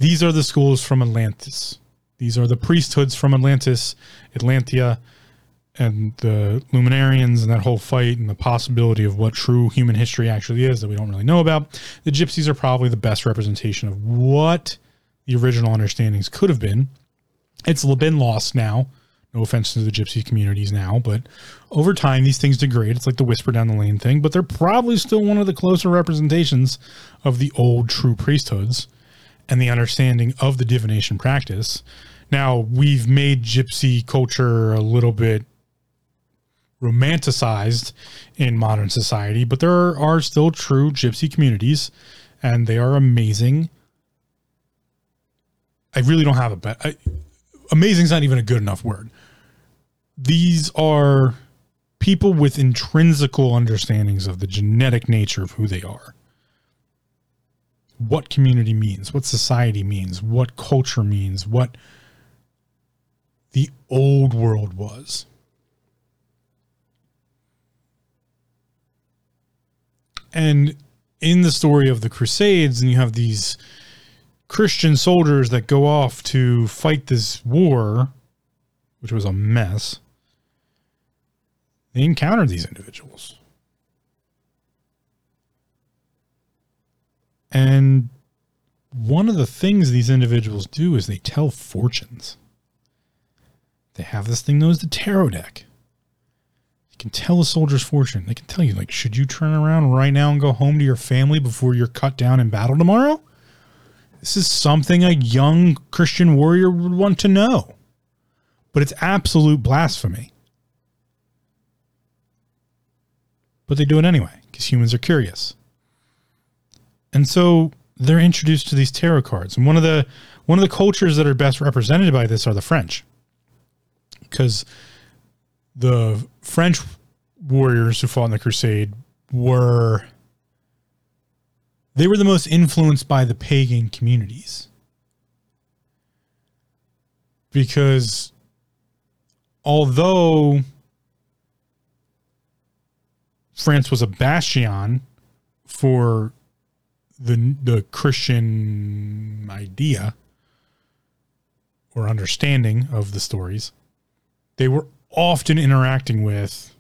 these are the schools from Atlantis. These are the priesthoods from Atlantis, Atlantia, and the Luminarians and that whole fight and the possibility of what true human history actually is that we don't really know about. The Gypsies are probably the best representation of what the original understandings could have been. It's been lost now no offense to the gypsy communities now, but over time these things degrade. It's like the whisper down the lane thing, but they're probably still one of the closer representations of the old true priesthoods and the understanding of the divination practice. Now, we've made gypsy culture a little bit romanticized in modern society, but there are still true gypsy communities and they are amazing. I really don't have a bet. Amazing is not even a good enough word these are people with intrinsical understandings of the genetic nature of who they are. What community means, what society means, what culture means, what the old world was. And in the story of the Crusades, and you have these Christian soldiers that go off to fight this war, which was a mess they encountered these individuals. And one of the things these individuals do is they tell fortunes. They have this thing known as the tarot deck. Can tell a soldier's fortune. They can tell you, like, should you turn around right now and go home to your family before you're cut down in battle tomorrow? This is something a young Christian warrior would want to know. But it's absolute blasphemy. but they do it anyway because humans are curious. And so they're introduced to these tarot cards. And one of the one of the cultures that are best represented by this are the French. Because the French warriors who fought in the crusade were they were the most influenced by the pagan communities. Because although France was a bastion for the the Christian idea or understanding of the stories, they were often interacting with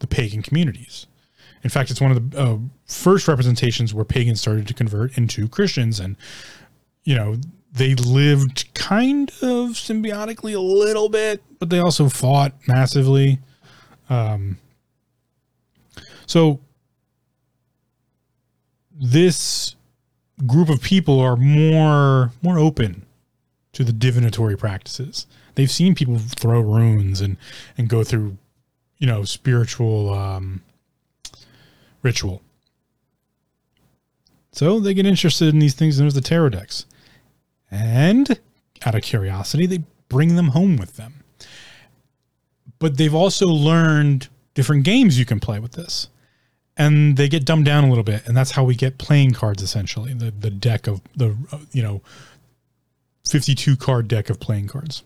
the pagan communities. In fact, it's one of the uh, first representations where pagans started to convert into Christians, and you know they lived kind of symbiotically a little bit, but they also fought massively. Um, so this group of people are more more open to the divinatory practices. They've seen people throw runes and and go through, you know, spiritual um, ritual. So they get interested in these things, and there's the tarot decks. And out of curiosity, they bring them home with them. But they've also learned different games you can play with this. And they get dumbed down a little bit, and that's how we get playing cards essentially. The the deck of the uh, you know 52 card deck of playing cards.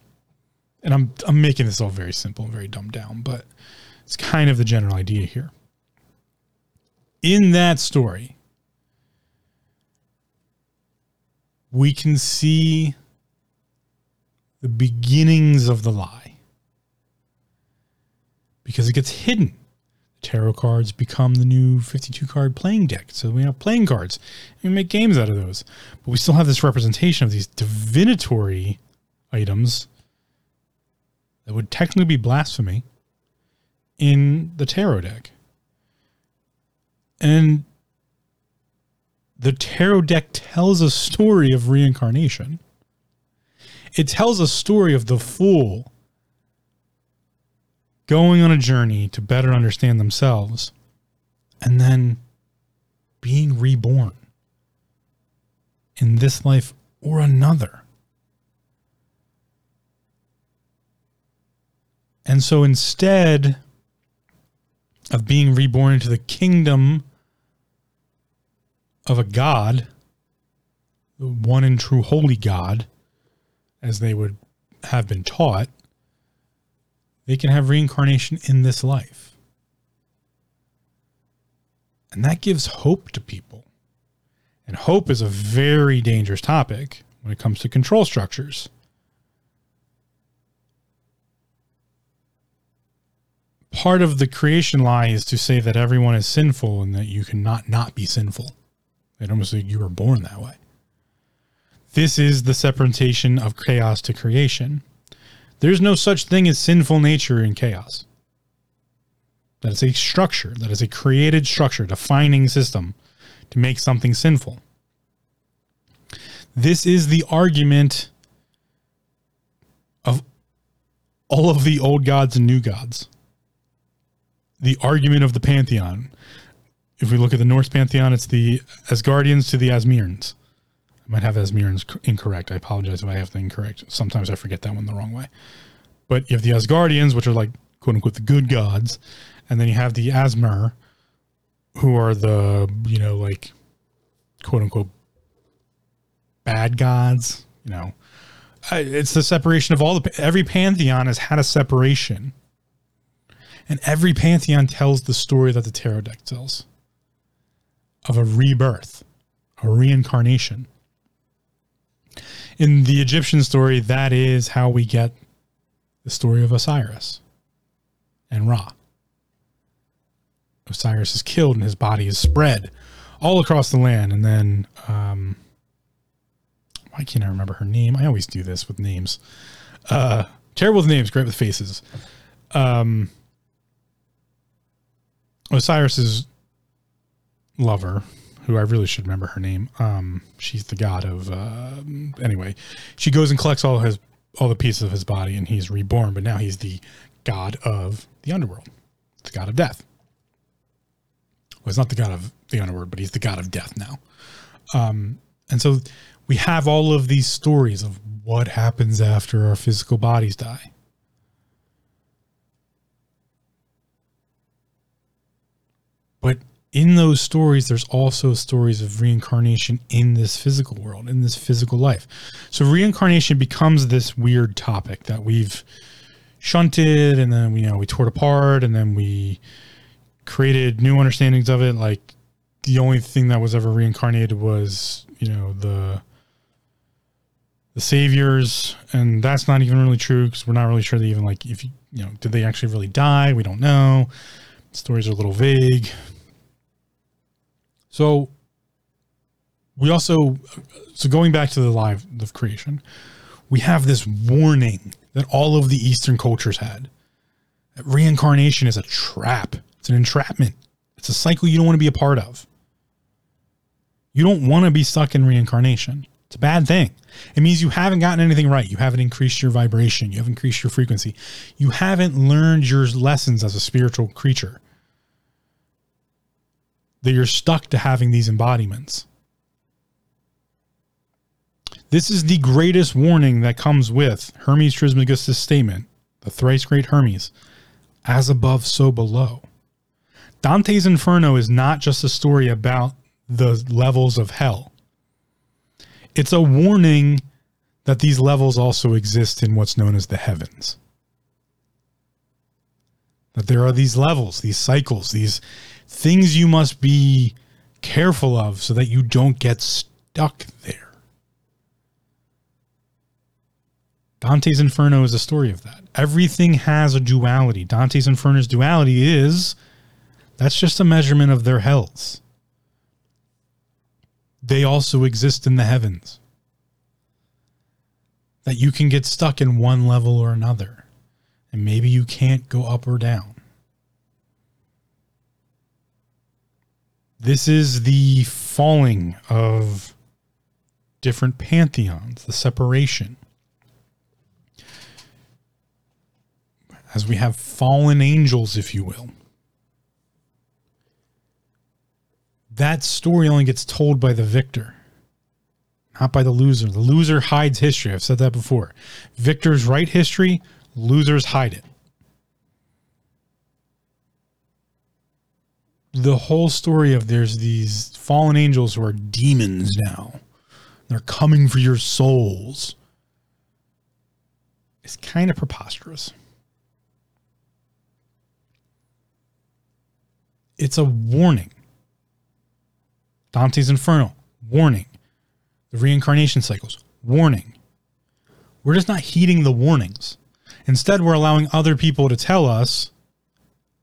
And I'm I'm making this all very simple and very dumbed down, but it's kind of the general idea here. In that story, we can see the beginnings of the lie because it gets hidden. The tarot cards become the new 52 card playing deck. So we have playing cards and we make games out of those. But we still have this representation of these divinatory items that would technically be blasphemy in the tarot deck. And the tarot deck tells a story of reincarnation. It tells a story of the fool going on a journey to better understand themselves and then being reborn in this life or another. And so instead of being reborn into the kingdom of a God, the one and true holy God, as they would have been taught, they can have reincarnation in this life. And that gives hope to people. And hope is a very dangerous topic when it comes to control structures. Part of the creation lie is to say that everyone is sinful and that you cannot not be sinful. It almost like you were born that way. This is the separation of chaos to creation. There's no such thing as sinful nature in chaos. That is a structure, that is a created structure, defining system to make something sinful. This is the argument of all of the old gods and new gods. The argument of the pantheon if we look at the Norse pantheon, it's the Asgardians to the Asmirans. I might have Asmirans incorrect. I apologize if I have the incorrect. Sometimes I forget that one the wrong way. But you have the Asgardians, which are like quote unquote the good gods, and then you have the Asmar, who are the you know like quote unquote bad gods. You know, it's the separation of all the every pantheon has had a separation, and every pantheon tells the story that the tarot deck tells of a rebirth, a reincarnation. In the Egyptian story, that is how we get the story of Osiris and Ra. Osiris is killed and his body is spread all across the land. And then, um, why can't I remember her name? I always do this with names. Uh, terrible with names, great with faces. Um, Osiris's lover, who I really should remember her name. Um, she's the god of. Uh, anyway, she goes and collects all his all the pieces of his body, and he's reborn. But now he's the god of the underworld, the god of death. Well, he's not the god of the underworld, but he's the god of death now. Um, and so we have all of these stories of what happens after our physical bodies die. But in those stories, there's also stories of reincarnation in this physical world, in this physical life. So reincarnation becomes this weird topic that we've shunted and then we, you know, we tore it apart and then we created new understandings of it. Like the only thing that was ever reincarnated was you know the the saviors and that's not even really true because we're not really sure they even like if you you know did they actually really die we don't know stories are a little vague so we also so going back to the live of creation we have this warning that all of the eastern cultures had that reincarnation is a trap it's an entrapment it's a cycle you don't want to be a part of you don't want to be stuck in reincarnation it's a bad thing. It means you haven't gotten anything right. You haven't increased your vibration. You haven't increased your frequency. You haven't learned your lessons as a spiritual creature. That you're stuck to having these embodiments. This is the greatest warning that comes with Hermes Trismegistus' statement, the thrice great Hermes, as above, so below. Dante's Inferno is not just a story about the levels of hell it's a warning that these levels also exist in what's known as the heavens. That there are these levels, these cycles, these things you must be careful of so that you don't get stuck there. Dante's Inferno is a story of that. Everything has a duality. Dante's Inferno's duality is that's just a measurement of their hells they also exist in the heavens. That you can get stuck in one level or another, and maybe you can't go up or down. This is the falling of different pantheons, the separation. As we have fallen angels, if you will. that story only gets told by the victor, not by the loser. The loser hides history. I've said that before. Victors write history, losers hide it. The whole story of there's these fallen angels who are demons now. They're coming for your souls. It's kind of preposterous. It's a warning Dante's Inferno, warning. The reincarnation cycles, warning. We're just not heeding the warnings. Instead, we're allowing other people to tell us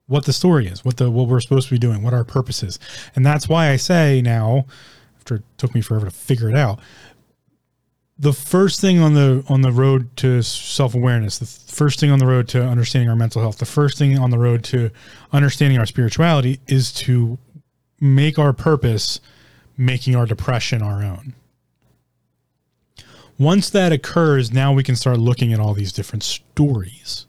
what the story is, what the what we're supposed to be doing, what our purpose is. And that's why I say now, after it took me forever to figure it out, the first thing on the on the road to self-awareness, the first thing on the road to understanding our mental health, the first thing on the road to understanding our spirituality is to make our purpose making our depression our own. Once that occurs, now we can start looking at all these different stories.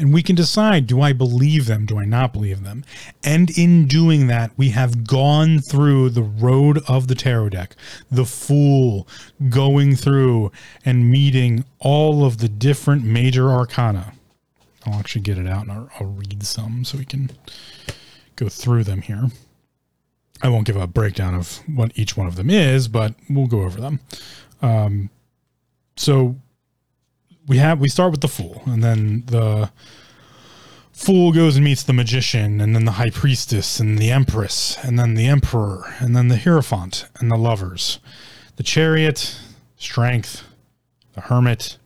And we can decide do I believe them? Do I not believe them? And in doing that, we have gone through the road of the tarot deck, the fool going through and meeting all of the different major arcana. I'll actually get it out and I'll, I'll read some so we can go through them here. I won't give a breakdown of what each one of them is, but we'll go over them. Um, so we have we start with the fool, and then the fool goes and meets the magician, and then the high priestess, and the empress, and then the emperor, and then the hierophant, and the lovers, the chariot, strength, the hermit,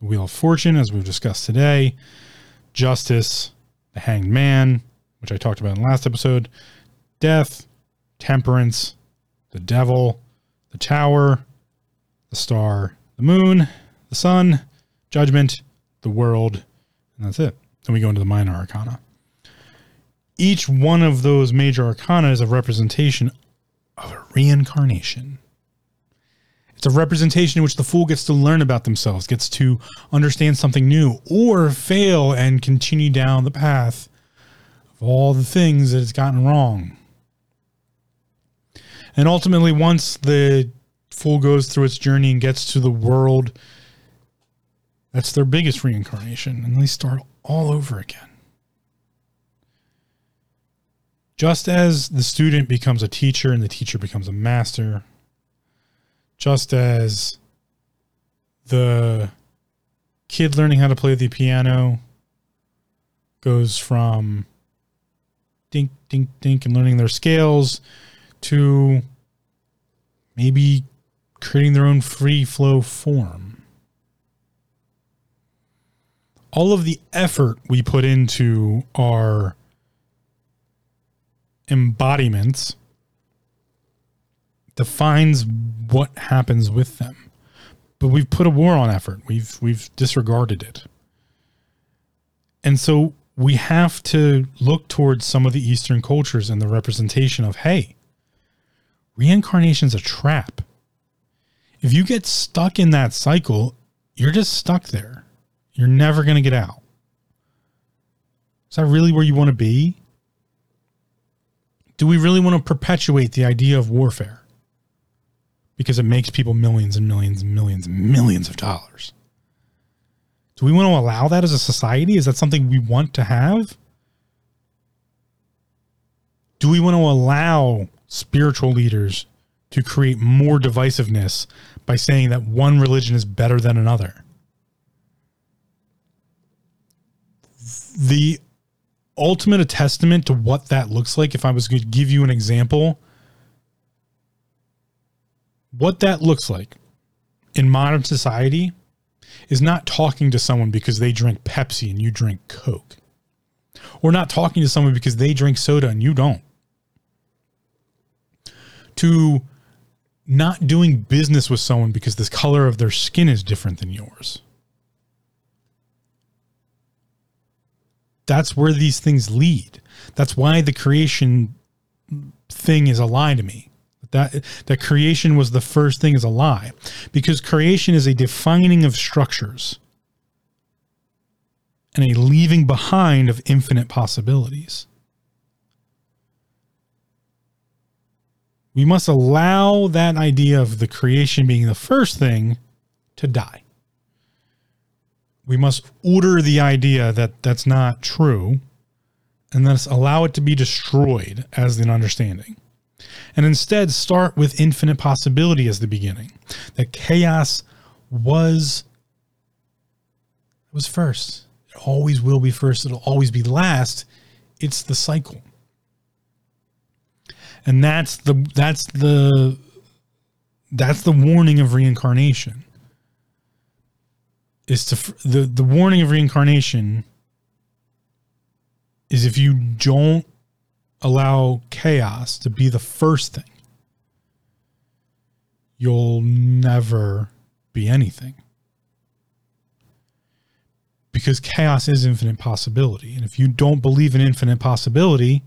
the wheel of fortune, as we've discussed today, justice, the hanged man, which I talked about in the last episode, death, temperance, the devil, the tower, the star, the moon, the sun, judgment, the world, and that's it. Then we go into the minor arcana. Each one of those major arcana is a representation of a reincarnation. It's a representation in which the fool gets to learn about themselves, gets to understand something new, or fail and continue down the path of all the things that it's gotten wrong. And ultimately, once the fool goes through its journey and gets to the world, that's their biggest reincarnation. And they start all over again. Just as the student becomes a teacher and the teacher becomes a master, just as the kid learning how to play the piano goes from dink, dink, dink, and learning their scales to maybe creating their own free flow form. All of the effort we put into our embodiments defines what happens with them. But we've put a war on effort. We've we've disregarded it. And so we have to look towards some of the Eastern cultures and the representation of, hey, reincarnation's a trap. If you get stuck in that cycle, you're just stuck there. You're never going to get out. Is that really where you want to be? Do we really want to perpetuate the idea of warfare? Because it makes people millions and millions and millions and millions of dollars. Do we want to allow that as a society? Is that something we want to have? Do we want to allow spiritual leaders to create more divisiveness by saying that one religion is better than another? The ultimate testament to what that looks like, if I was going to give you an example, what that looks like in modern society is not talking to someone because they drink Pepsi and you drink Coke. Or not talking to someone because they drink soda and you don't. To not doing business with someone because the color of their skin is different than yours. That's where these things lead. That's why the creation thing is a lie to me. That that creation was the first thing is a lie. Because creation is a defining of structures and a leaving behind of infinite possibilities. We must allow that idea of the creation being the first thing to die. We must order the idea that that's not true and thus allow it to be destroyed as an understanding and instead start with infinite possibility as the beginning. That chaos was was first. It always will be first. It'll always be last. It's the cycle. And that's the that's the that's the warning of reincarnation. Is to the the warning of reincarnation is if you don't allow chaos to be the first thing, you'll never be anything. Because chaos is infinite possibility. And if you don't believe in infinite possibility,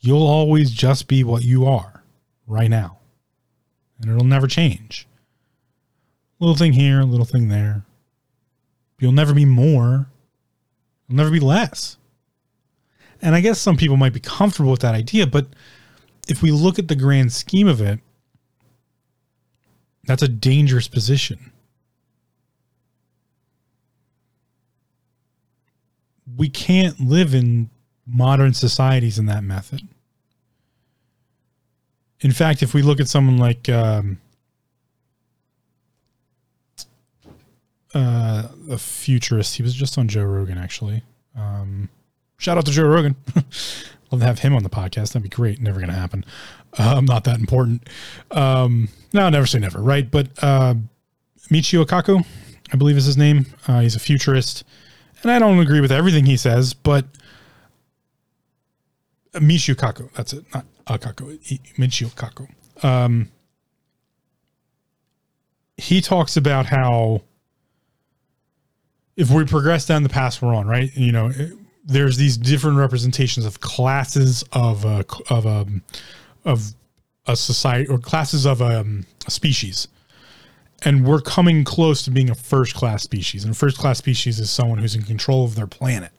you'll always just be what you are right now. And it'll never change. Little thing here, little thing there. You'll never be more. You'll never be less. And I guess some people might be comfortable with that idea, but if we look at the grand scheme of it, that's a dangerous position. We can't live in modern societies in that method. In fact, if we look at someone like um, uh, a futurist, he was just on Joe Rogan actually. Um, Shout out to Joe Rogan. Love to have him on the podcast. That'd be great. Never to happen. Uh, I'm not that important. Um, no, never say never, right? But uh, Michio Kaku, I believe is his name. Uh, he's a futurist. And I don't agree with everything he says, but Michio Kaku, that's it. Not Akaku, Michio Kaku. Um, he talks about how if we progress down the path we're on, right? You know, there's these different representations of classes of a, of a of a society or classes of a, um, a species and we're coming close to being a first class species and a first class species is someone who's in control of their planet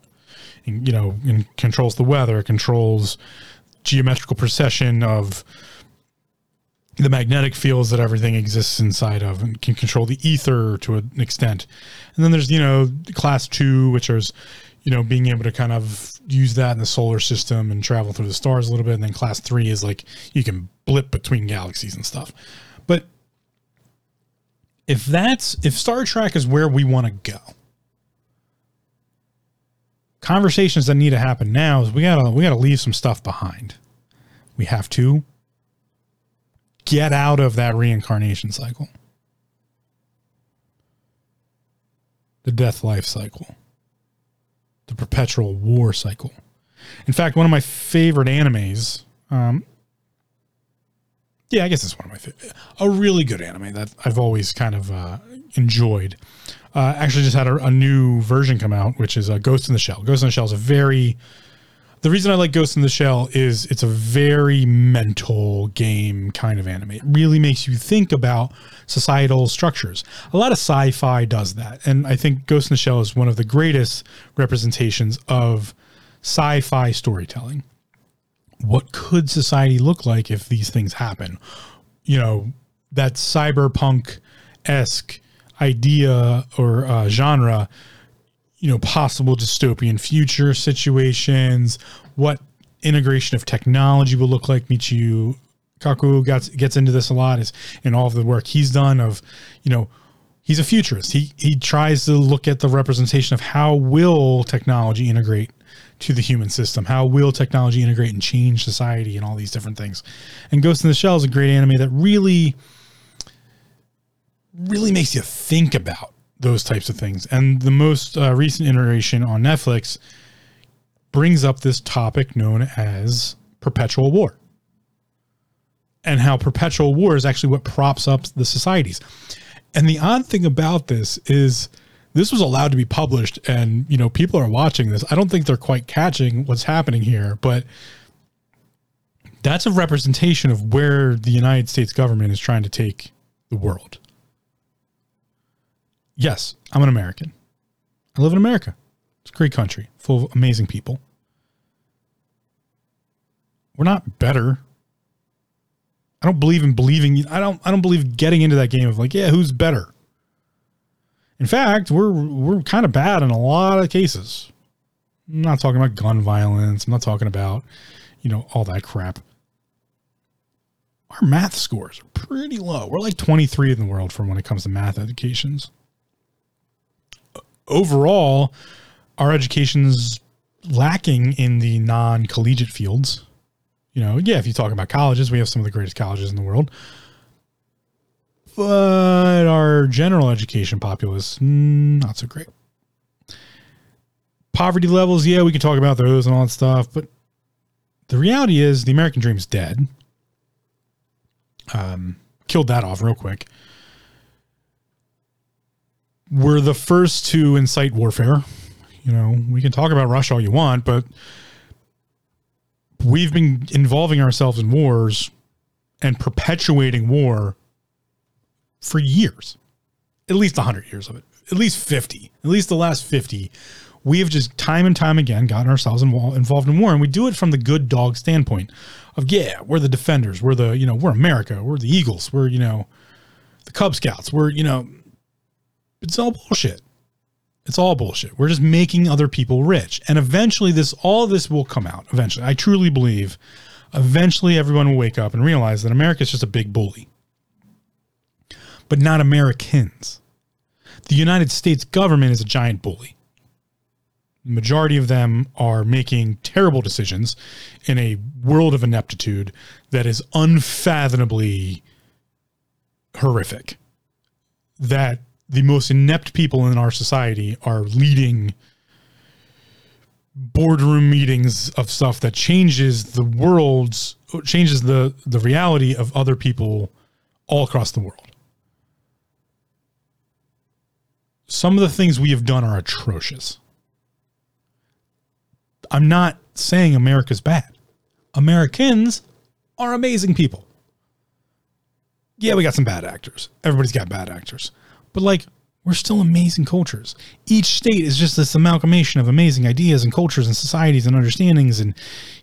and you know and controls the weather controls geometrical precession of the magnetic fields that everything exists inside of and can control the ether to an extent and then there's you know class two which is you know, being able to kind of use that in the solar system and travel through the stars a little bit. And then class three is like you can blip between galaxies and stuff. But if that's if Star Trek is where we want to go, conversations that need to happen now is we gotta we gotta leave some stuff behind. We have to get out of that reincarnation cycle. The death life cycle. The perpetual war cycle. In fact, one of my favorite animes, um, yeah, I guess it's one of my favorite, a really good anime that I've always kind of uh, enjoyed. Uh, actually, just had a, a, new version come out, which is uh, Ghost in the Shell. Ghost in the Shell is a very the reason I like Ghost in the Shell is it's a very mental game kind of anime. It really makes you think about societal structures. A lot of sci-fi does that, and I think Ghost in the Shell is one of the greatest representations of sci-fi storytelling. What could society look like if these things happen? You know, that cyberpunk esque idea or uh, genre you know possible dystopian future situations what integration of technology will look like. Michio kaku gets gets into this a lot is in all of the work he's done of you know he's a futurist. He he tries to look at the representation of how will technology integrate to the human system? How will technology integrate and change society and all these different things? And ghost in the shell is a great anime that really really makes you think about those types of things. And the most uh, recent iteration on Netflix brings up this topic known as perpetual war and how perpetual war is actually what props up the societies. And the odd thing about this is this was allowed to be published and you know people are watching this. I don't think they're quite catching what's happening here, but that's a representation of where the United States government is trying to take the world. Yes, I'm an American. I live in America. It's a great country full of amazing people. We're not better. I don't believe in believing I don't I don't believe getting into that game of like, yeah, who's better? In fact, we're we're kind of bad in a lot of cases. I'm not talking about gun violence. I'm not talking about, you know, all that crap. Our math scores are pretty low. We're like 23 in the world for when it comes to math educations overall, our education's lacking in the non collegiate fields. You know, yeah, if you talk about colleges, we have some of the greatest colleges in the world. But our general education populace, mm, not so great. Poverty levels, yeah, we can talk about those and all that stuff, but the reality is the American dream is dead. Um, killed that off real quick were the first to incite warfare. You know, we can talk about Russia all you want, but we've been involving ourselves in wars and perpetuating war for years. At least 100 years of it. At least 50. At least the last 50. We have just time and time again gotten ourselves involved in war and we do it from the good dog standpoint of yeah, we're the defenders, we're the, you know, we're America, we're the Eagles, we're, you know, the Cub Scouts, we're, you know, it's all bullshit. It's all bullshit. We're just making other people rich. And eventually this all this will come out. Eventually. I truly believe eventually everyone will wake up and realize that America is just a big bully. But not Americans. The United States government is a giant bully. The majority of them are making terrible decisions in a world of ineptitude that is unfathomably horrific. That the most inept people in our society are leading boardroom meetings of stuff that changes the world's changes the the reality of other people all across the world. Some of the things we have done are atrocious. I'm not saying America's bad. Americans are amazing people. Yeah, we got some bad actors. Everybody's got bad actors. But like, we're still amazing cultures. Each state is just this amalgamation of amazing ideas and cultures and societies and understandings. And,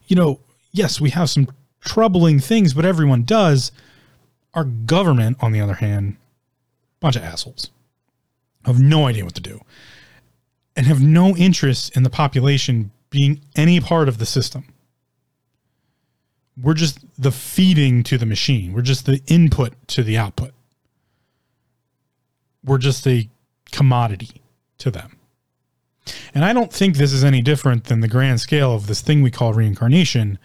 you know, yes, we have some troubling things, but everyone does. Our government, on the other hand, bunch of assholes, have no idea what to do and have no interest in the population being any part of the system. We're just the feeding to the machine. We're just the input to the output we're just a commodity to them. And I don't think this is any different than the grand scale of this thing we call reincarnation.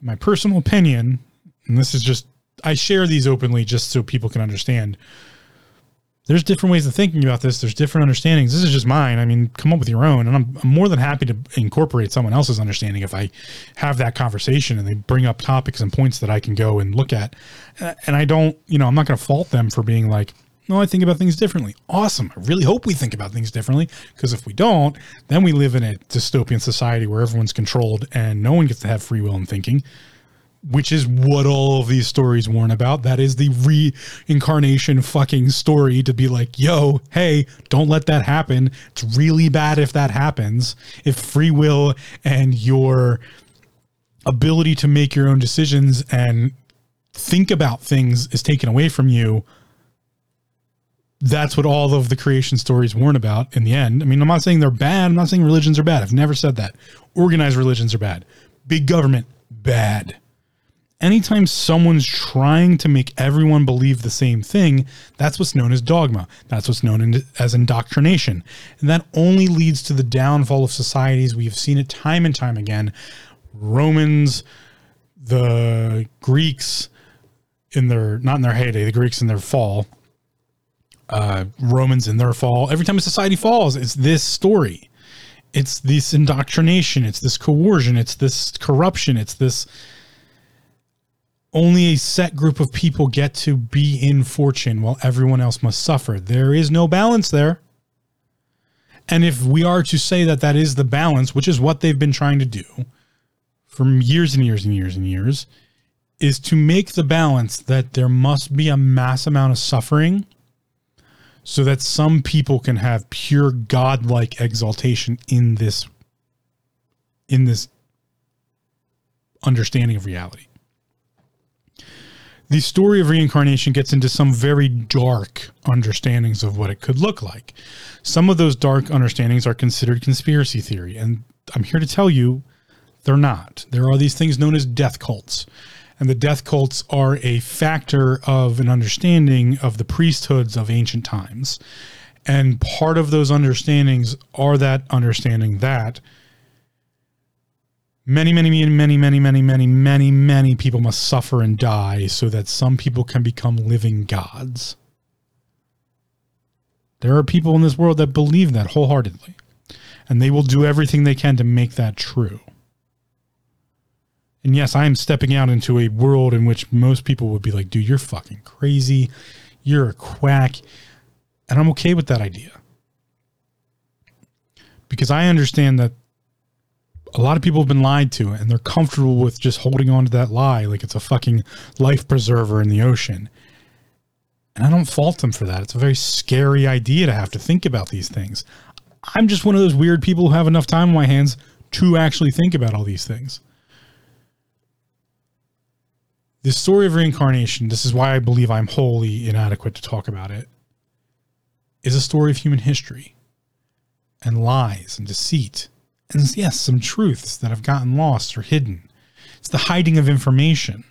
In my personal opinion, and this is just, I share these openly just so people can understand. There's different ways of thinking about this. There's different understandings. This is just mine. I mean, come up with your own. And I'm, I'm more than happy to incorporate someone else's understanding if I have that conversation and they bring up topics and points that I can go and look at. And I don't, you know, I'm not going to fault them for being like, no, I think about things differently. Awesome. I really hope we think about things differently because if we don't, then we live in a dystopian society where everyone's controlled and no one gets to have free will and thinking, which is what all of these stories warn about. That is the reincarnation fucking story to be like, yo, hey, don't let that happen. It's really bad if that happens. If free will and your ability to make your own decisions and think about things is taken away from you that's what all of the creation stories weren't about in the end. I mean, I'm not saying they're bad. I'm not saying religions are bad. I've never said that. Organized religions are bad. Big government, bad. Anytime someone's trying to make everyone believe the same thing, that's what's known as dogma. That's what's known as indoctrination. And that only leads to the downfall of societies. We have seen it time and time again. Romans, the Greeks in their, not in their heyday, the Greeks in their fall, uh, Romans in their fall. Every time a society falls, it's this story. It's this indoctrination. It's this coercion. It's this corruption. It's this only a set group of people get to be in fortune while everyone else must suffer. There is no balance there. And if we are to say that that is the balance, which is what they've been trying to do for years and years and years and years, is to make the balance that there must be a mass amount of suffering so that some people can have pure godlike exaltation in this in this understanding of reality. The story of reincarnation gets into some very dark understandings of what it could look like. Some of those dark understandings are considered conspiracy theory, and I'm here to tell you they're not. There are these things known as death cults and the death cults are a factor of an understanding of the priesthoods of ancient times. And part of those understandings are that understanding that many, many, many, many, many, many, many, many, many people must suffer and die so that some people can become living gods. There are people in this world that believe that wholeheartedly, and they will do everything they can to make that true. And yes, I am stepping out into a world in which most people would be like, dude, you're fucking crazy. You're a quack. And I'm okay with that idea. Because I understand that a lot of people have been lied to and they're comfortable with just holding on to that lie like it's a fucking life preserver in the ocean. And I don't fault them for that. It's a very scary idea to have to think about these things. I'm just one of those weird people who have enough time on my hands to actually think about all these things. The story of reincarnation, this is why I believe I'm wholly inadequate to talk about it, is a story of human history and lies and deceit. And yes, some truths that have gotten lost or hidden. It's the hiding of information.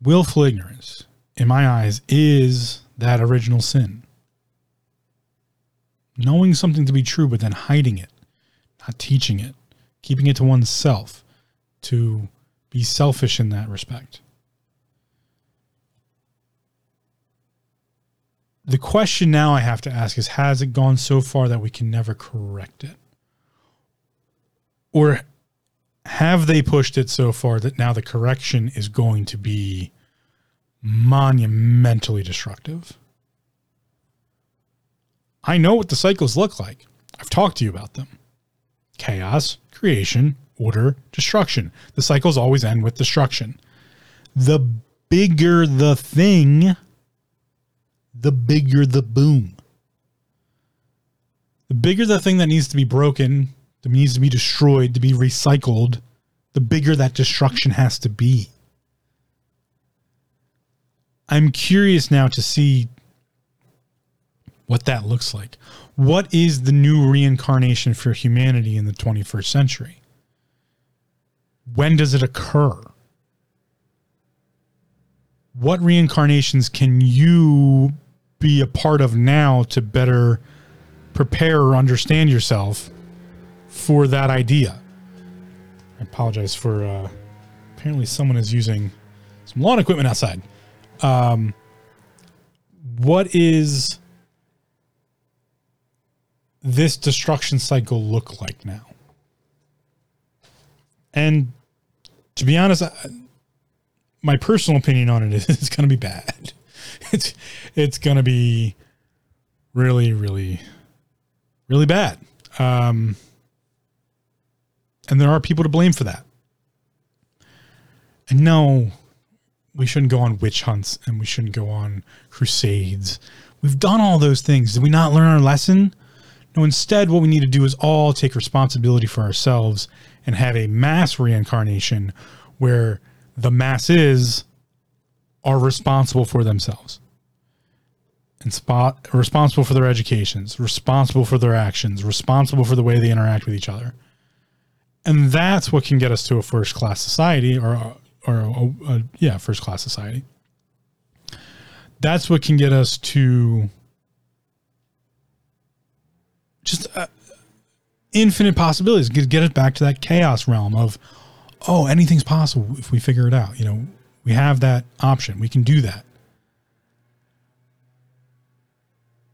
Willful ignorance, in my eyes, is that original sin. Knowing something to be true, but then hiding it, not teaching it, keeping it to oneself to be selfish in that respect. The question now I have to ask is Has it gone so far that we can never correct it? Or have they pushed it so far that now the correction is going to be monumentally destructive? I know what the cycles look like. I've talked to you about them chaos, creation, order, destruction. The cycles always end with destruction. The bigger the thing, the bigger the boom. The bigger the thing that needs to be broken, that needs to be destroyed, to be recycled, the bigger that destruction has to be. I'm curious now to see what that looks like. What is the new reincarnation for humanity in the 21st century? When does it occur? What reincarnations can you be a part of now to better prepare or understand yourself for that idea. I apologize for uh, apparently someone is using some lawn equipment outside. Um, what is this destruction cycle look like now? And to be honest, I, my personal opinion on it is it's going to be bad. It's it's going to be really, really, really bad. Um, and there are people to blame for that. And no, we shouldn't go on witch hunts and we shouldn't go on crusades. We've done all those things. Did we not learn our lesson? No, instead, what we need to do is all take responsibility for ourselves and have a mass reincarnation where the masses are responsible for themselves and spot responsible for their educations, responsible for their actions, responsible for the way they interact with each other. And that's what can get us to a first class society or or a, a, yeah, first class society. That's what can get us to just uh, infinite possibilities. Get, get us back to that chaos realm of, oh, anything's possible if we figure it out. You know, we have that option. We can do that.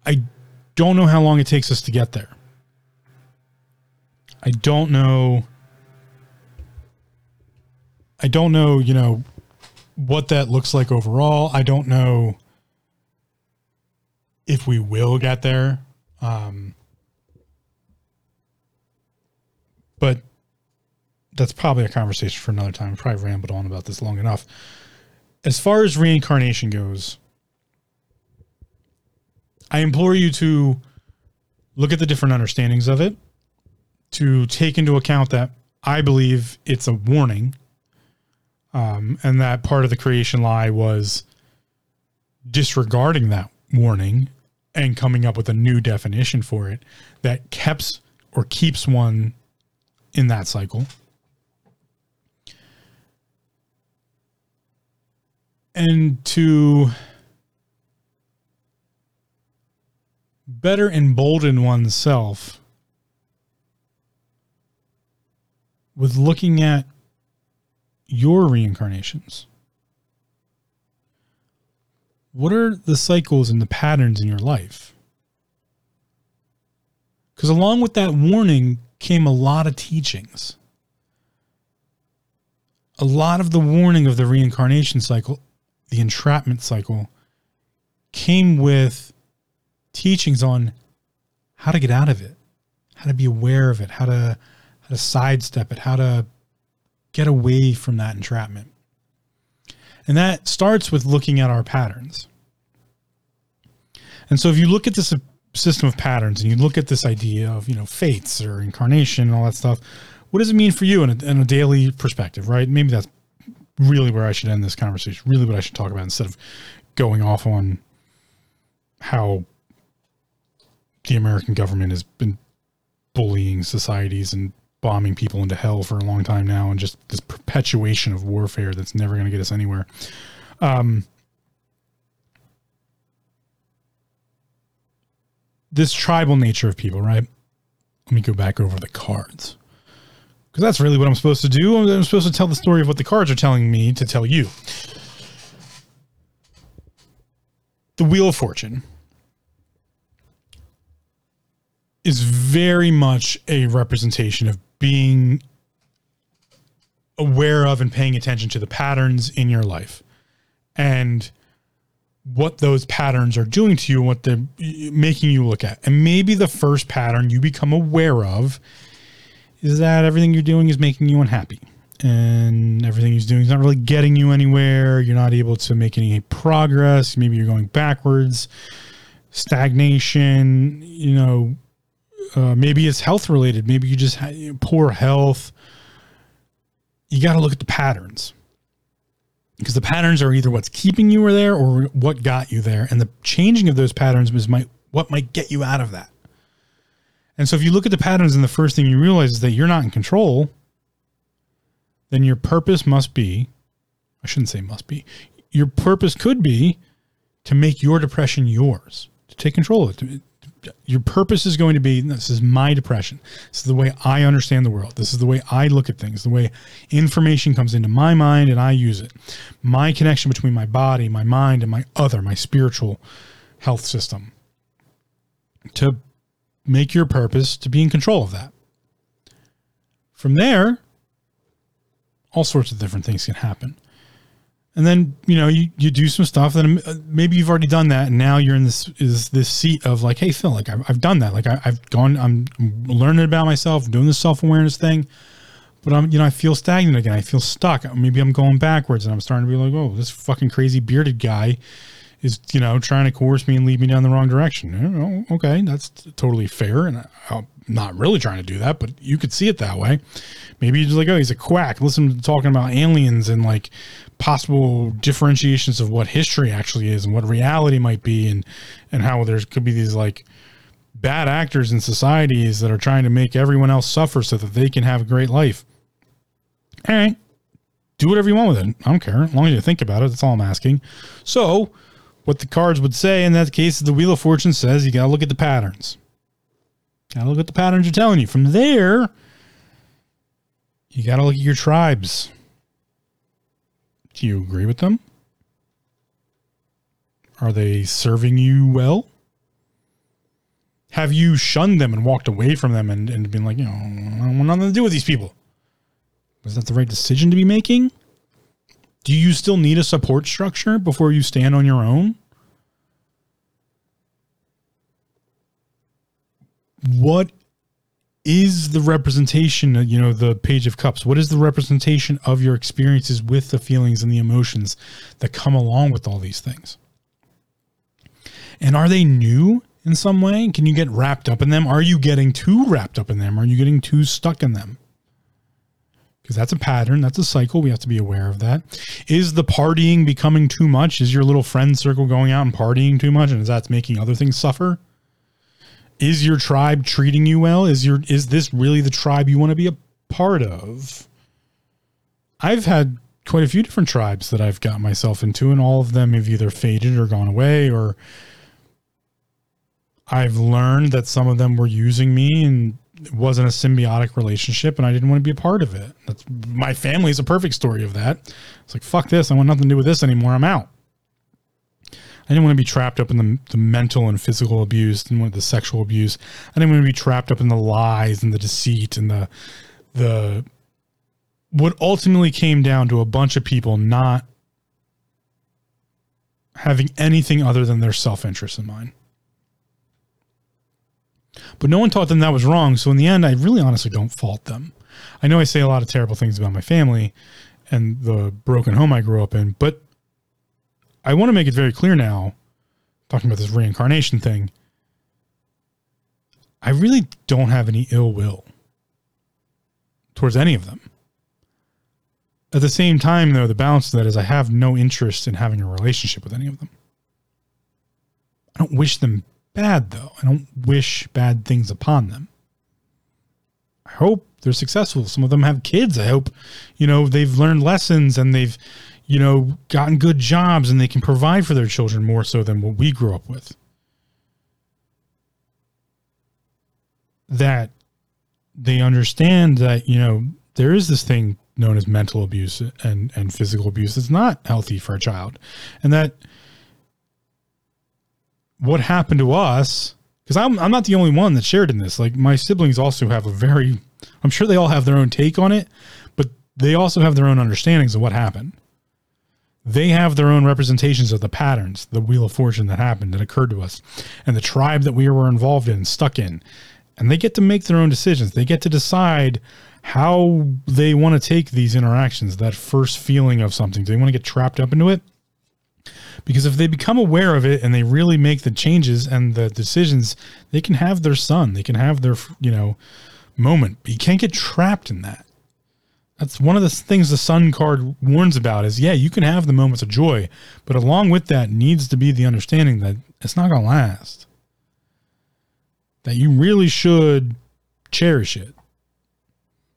I don't know how long it takes us to get there. I don't know I don't know, you know, what that looks like overall. I don't know if we will get there. Um, but that's probably a conversation for another time. I probably rambled on about this long enough. As far as reincarnation goes, I implore you to look at the different understandings of it, to take into account that I believe it's a warning um, and that part of the creation lie was disregarding that warning and coming up with a new definition for it that keeps or keeps one in that cycle. And to better embolden oneself with looking at your reincarnations? What are the cycles and the patterns in your life? Because along with that warning came a lot of teachings. A lot of the warning of the reincarnation cycle, the entrapment cycle, came with teachings on how to get out of it, how to be aware of it, how to how to sidestep it, how to get away from that entrapment. And that starts with looking at our patterns. And so if you look at this system of patterns and you look at this idea of, you know, fates or incarnation and all that stuff, what does it mean for you in a, in a daily perspective, right? Maybe that's really where I should end this conversation, really what I should talk about instead of going off on how the American government has been bullying societies and bombing people into hell for a long time now and just this perpetuation of warfare that's never going to get us anywhere. Um, this tribal nature of people, right? Let me go back over the cards. Because that's really what I'm supposed to do. I'm supposed to tell the story of what the cards are telling me to tell you. The Wheel of Fortune is very much a representation of being aware of and paying attention to the patterns in your life and what those patterns are doing to you and what they're making you look at. And maybe the first pattern you become aware of is that everything you're doing is making you unhappy and everything he's doing is not really getting you anywhere. You're not able to make any progress. Maybe you're going backwards, stagnation, you know, uh, maybe it's health related. Maybe you just poor health. You got to look at the patterns because the patterns are either what's keeping you there or what got you there, and the changing of those patterns is might what might get you out of that. And so, if you look at the patterns, and the first thing you realize is that you're not in control, then your purpose must be I shouldn't say must be. Your purpose could be to make your depression yours, to take control of it. Your purpose is going to be this is my depression. This is the way I understand the world. This is the way I look at things, the way information comes into my mind and I use it. My connection between my body, my mind, and my other, my spiritual health system. To make your purpose to be in control of that. From there, all sorts of different things can happen and then you know you, you do some stuff and uh, maybe you've already done that and now you're in this is this seat of like hey phil like i've, I've done that. Like I, have gone I'm, learning about myself doing this self-awareness thing but i'm you know i feel stagnant again. I feel stuck. Maybe i'm going backwards and i'm starting to be like oh this fucking crazy bearded guy is you know trying to coerce me and lead me down the wrong direction. Okay that's totally fair and i'm not really trying to do that but you could see it that way maybe you're just like oh he's a quack listen to talking about aliens and like possible differentiations of what history actually is and what reality might be and and how there could be these like bad actors in societies that are trying to make everyone else suffer so that they can have a great life. All right. Do whatever you want with it. I don't care. As long as you think about it, that's all I'm asking. So, what the cards would say in that case is the Wheel of Fortune says you got to look at the patterns. Got to look at the patterns you're telling you. From there, you got to look at your tribes. Do you agree with them? Are they serving you well? Have you shunned them and walked away from them and, and been like, you know, I don't want nothing to do with these people? Was that the right decision to be making? Do you still need a support structure before you stand on your own? What is the representation, you know, the page of cups? What is the representation of your experiences with the feelings and the emotions that come along with all these things? And are they new in some way? Can you get wrapped up in them? Are you getting too wrapped up in them? Are you getting too stuck in them? Because that's a pattern, that's a cycle. We have to be aware of that. Is the partying becoming too much? Is your little friend circle going out and partying too much? And is that making other things suffer? Is your tribe treating you well? Is your is this really the tribe you want to be a part of? I've had quite a few different tribes that I've got myself into, and all of them have either faded or gone away, or I've learned that some of them were using me and it wasn't a symbiotic relationship, and I didn't want to be a part of it. That's my family is a perfect story of that. It's like fuck this, I want nothing to do with this anymore. I'm out. I didn't want to be trapped up in the, the mental and physical abuse and the sexual abuse. I didn't want to be trapped up in the lies and the deceit and the the what ultimately came down to a bunch of people not having anything other than their self-interest in mind. But no one taught them that was wrong. So in the end, I really honestly don't fault them. I know I say a lot of terrible things about my family and the broken home I grew up in, but I want to make it very clear now, talking about this reincarnation thing. I really don't have any ill will towards any of them. At the same time, though, the balance of that is I have no interest in having a relationship with any of them. I don't wish them bad, though. I don't wish bad things upon them. I hope they're successful. Some of them have kids. I hope, you know, they've learned lessons and they've, you know, gotten good jobs and they can provide for their children more so than what we grew up with. That they understand that, you know, there is this thing known as mental abuse and, and physical abuse. It's not healthy for a child. And that what happened to us, because I'm, I'm not the only one that shared in this. Like my siblings also have a very, I'm sure they all have their own take on it, but they also have their own understandings of what happened they have their own representations of the patterns, the wheel of fortune that happened, that occurred to us, and the tribe that we were involved in, stuck in. And they get to make their own decisions. They get to decide how they want to take these interactions, that first feeling of something. Do they want to get trapped up into it? Because if they become aware of it and they really make the changes and the decisions, they can have their sun. They can have their, you know, moment. But you can't get trapped in that. That's one of the things the sun card warns about is yeah, you can have the moments of joy, but along with that needs to be the understanding that it's not going to last. That you really should cherish it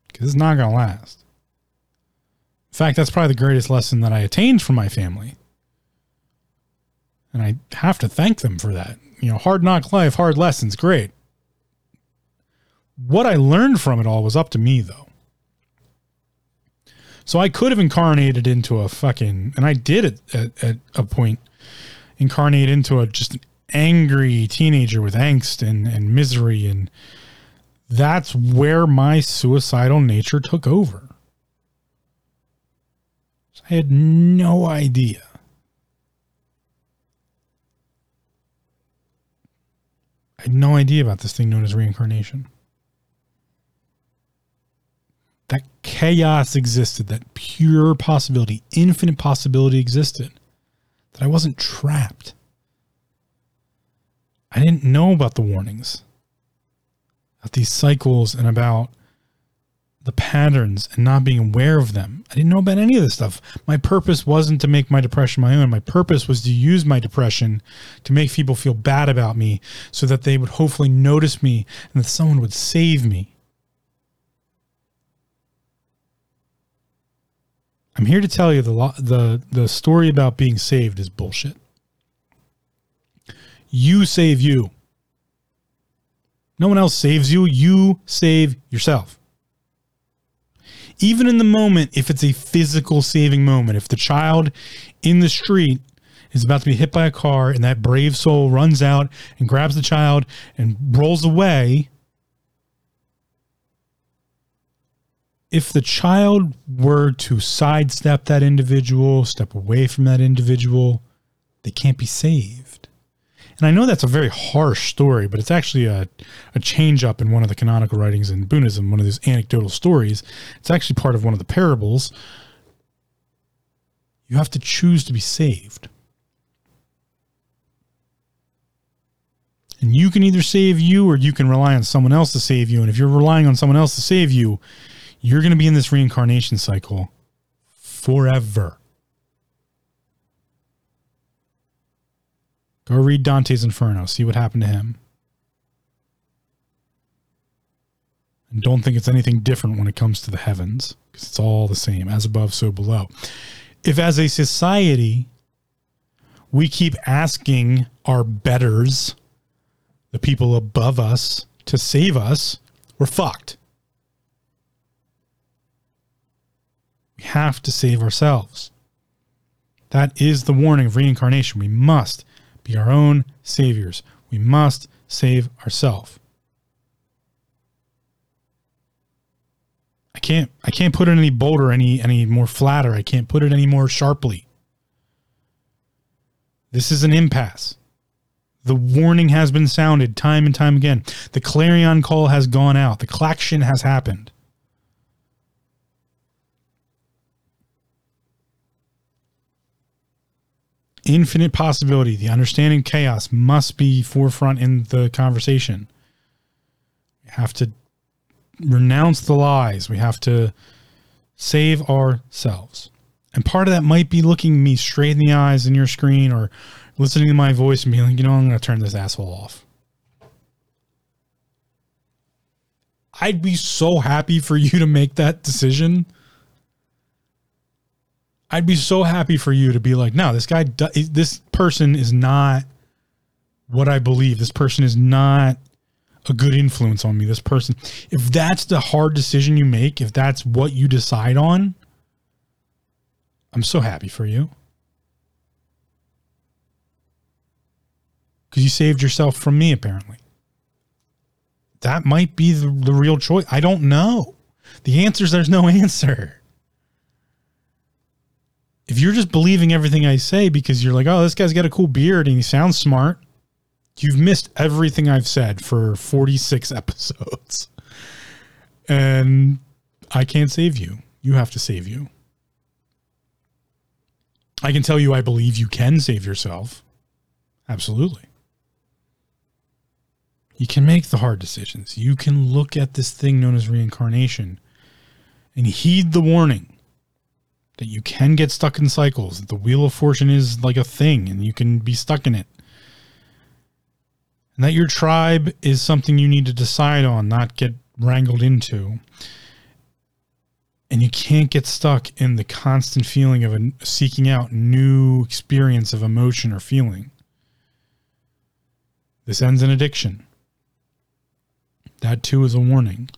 because it's not going to last. In fact, that's probably the greatest lesson that I attained from my family. And I have to thank them for that. You know, hard knock life, hard lessons, great. What I learned from it all was up to me, though. So I could have incarnated into a fucking, and I did it at, at a point, incarnate into a just an angry teenager with angst and, and misery. And that's where my suicidal nature took over. I had no idea. I had no idea about this thing known as reincarnation. That chaos existed, that pure possibility, infinite possibility existed, that I wasn't trapped. I didn't know about the warnings, about these cycles, and about the patterns and not being aware of them. I didn't know about any of this stuff. My purpose wasn't to make my depression my own. My purpose was to use my depression to make people feel bad about me so that they would hopefully notice me and that someone would save me. I'm here to tell you the the the story about being saved is bullshit. You save you. No one else saves you. You save yourself even in the moment, if it's a physical saving moment, if the child in the street is about to be hit by a car and that brave soul runs out and grabs the child and rolls away, if the child were to sidestep that individual, step away from that individual, they can't be saved. And I know that's a very harsh story, but it's actually a, a change up in one of the canonical writings in Buddhism, one of these anecdotal stories. It's actually part of one of the parables. You have to choose to be saved. And you can either save you or you can rely on someone else to save you. And if you're relying on someone else to save you, you're going to be in this reincarnation cycle forever. Go read Dante's Inferno, see what happened to him. And don't think it's anything different when it comes to the heavens, because it's all the same, as above, so below. If as a society, we keep asking our betters, the people above us, to save us, we're fucked. We have to save ourselves. That is the warning of reincarnation. We must be our own saviors. We must save ourselves. I can't I can't put it any bolder, any any more flatter. I can't put it any more sharply. This is an impasse. The warning has been sounded time and time again. The clarion call has gone out. The klaxon has happened. Infinite possibility, the understanding chaos must be forefront in the conversation. We have to renounce the lies. We have to save ourselves. And part of that might be looking me straight in the eyes in your screen or listening to my voice and being like, you know, I'm going to turn this asshole off. I'd be so happy for you to make that decision I'd be so happy for you to be like, no, this guy, this person is not what I believe. This person is not a good influence on me. This person, if that's the hard decision you make, if that's what you decide on, I'm so happy for you. Because you saved yourself from me, apparently. That might be the, the real choice. I don't know. The answer is there's no answer if you're just believing everything I say because you're like, oh, this guy's got a cool beard and he sounds smart, you've missed everything I've said for 46 episodes. And I can't save you. You have to save you. I can tell you I believe you can save yourself. Absolutely. You can make the hard decisions. You can look at this thing known as reincarnation and heed the warning that you can get stuck in cycles, the wheel of fortune is like a thing and you can be stuck in it. And that your tribe is something you need to decide on, not get wrangled into. And you can't get stuck in the constant feeling of a, seeking out new experience of emotion or feeling. This ends in addiction. That too is a warning.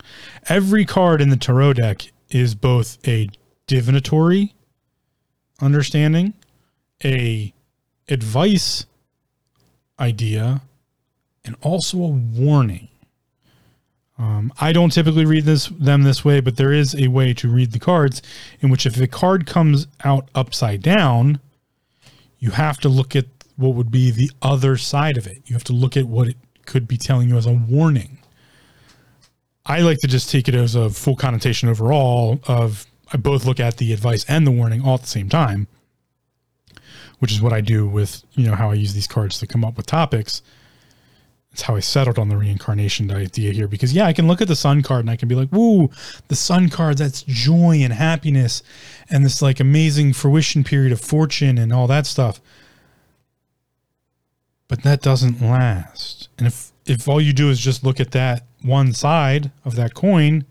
Every card in the tarot deck is both a divinatory understanding, a advice idea, and also a warning. Um, I don't typically read this them this way, but there is a way to read the cards in which if a card comes out upside down, you have to look at what would be the other side of it. You have to look at what it could be telling you as a warning. I like to just take it as a full connotation overall of I both look at the advice and the warning all at the same time, which is what I do with, you know, how I use these cards to come up with topics. It's how I settled on the reincarnation idea here because yeah, I can look at the sun card and I can be like, "Woo, the sun card that's joy and happiness and this like amazing fruition period of fortune and all that stuff." But that doesn't last. And if if all you do is just look at that one side of that coin,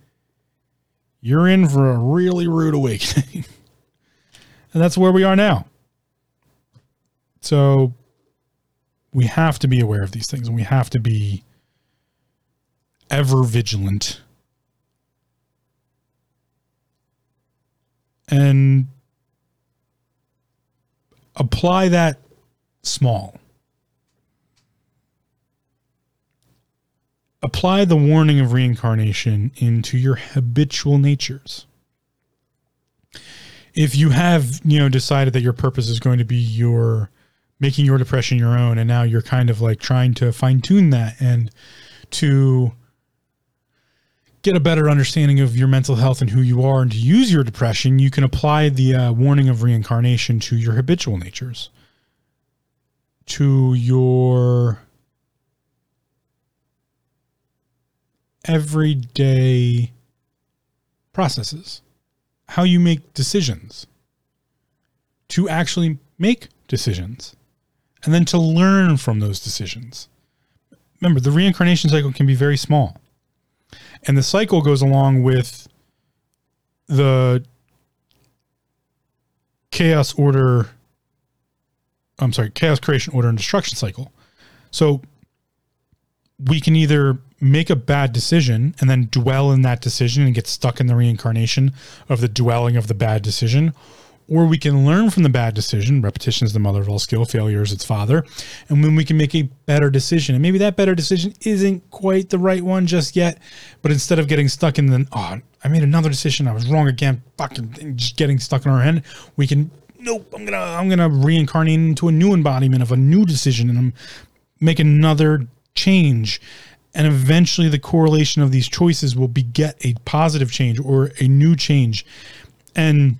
you're in for a really rude awakening. and that's where we are now. So we have to be aware of these things and we have to be ever vigilant. And apply that small. Apply the warning of reincarnation into your habitual natures. If you have, you know, decided that your purpose is going to be your making your depression your own and now you're kind of like trying to fine tune that and to get a better understanding of your mental health and who you are and to use your depression, you can apply the uh, warning of reincarnation to your habitual natures, to your everyday processes, how you make decisions, to actually make decisions, and then to learn from those decisions. Remember, the reincarnation cycle can be very small. And the cycle goes along with the chaos order, I'm sorry, chaos creation order and destruction cycle. So we can either make a bad decision and then dwell in that decision and get stuck in the reincarnation of the dwelling of the bad decision. Or we can learn from the bad decision. Repetition is the mother of all skill, failure is its father. And when we can make a better decision, and maybe that better decision isn't quite the right one just yet, but instead of getting stuck in the, oh, I made another decision, I was wrong again, fucking just getting stuck in our head, we can, nope, I'm gonna, I'm gonna reincarnate into a new embodiment of a new decision and make another change and eventually the correlation of these choices will beget a positive change or a new change and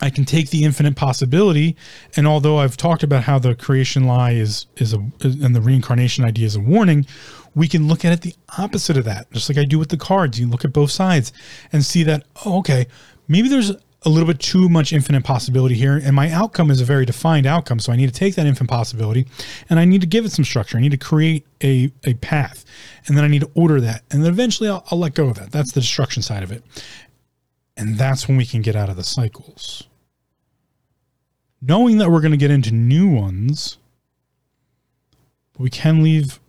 I can take the infinite possibility, and although I've talked about how the creation lie is is a and the reincarnation idea is a warning, we can look at it the opposite of that, just like I do with the cards. You look at both sides and see that oh, okay, maybe there's a little bit too much infinite possibility here. And my outcome is a very defined outcome. So I need to take that infinite possibility and I need to give it some structure. I need to create a, a path and then I need to order that. And then eventually I'll, I'll let go of that. That's the destruction side of it. And that's when we can get out of the cycles. Knowing that we're going to get into new ones, we can leave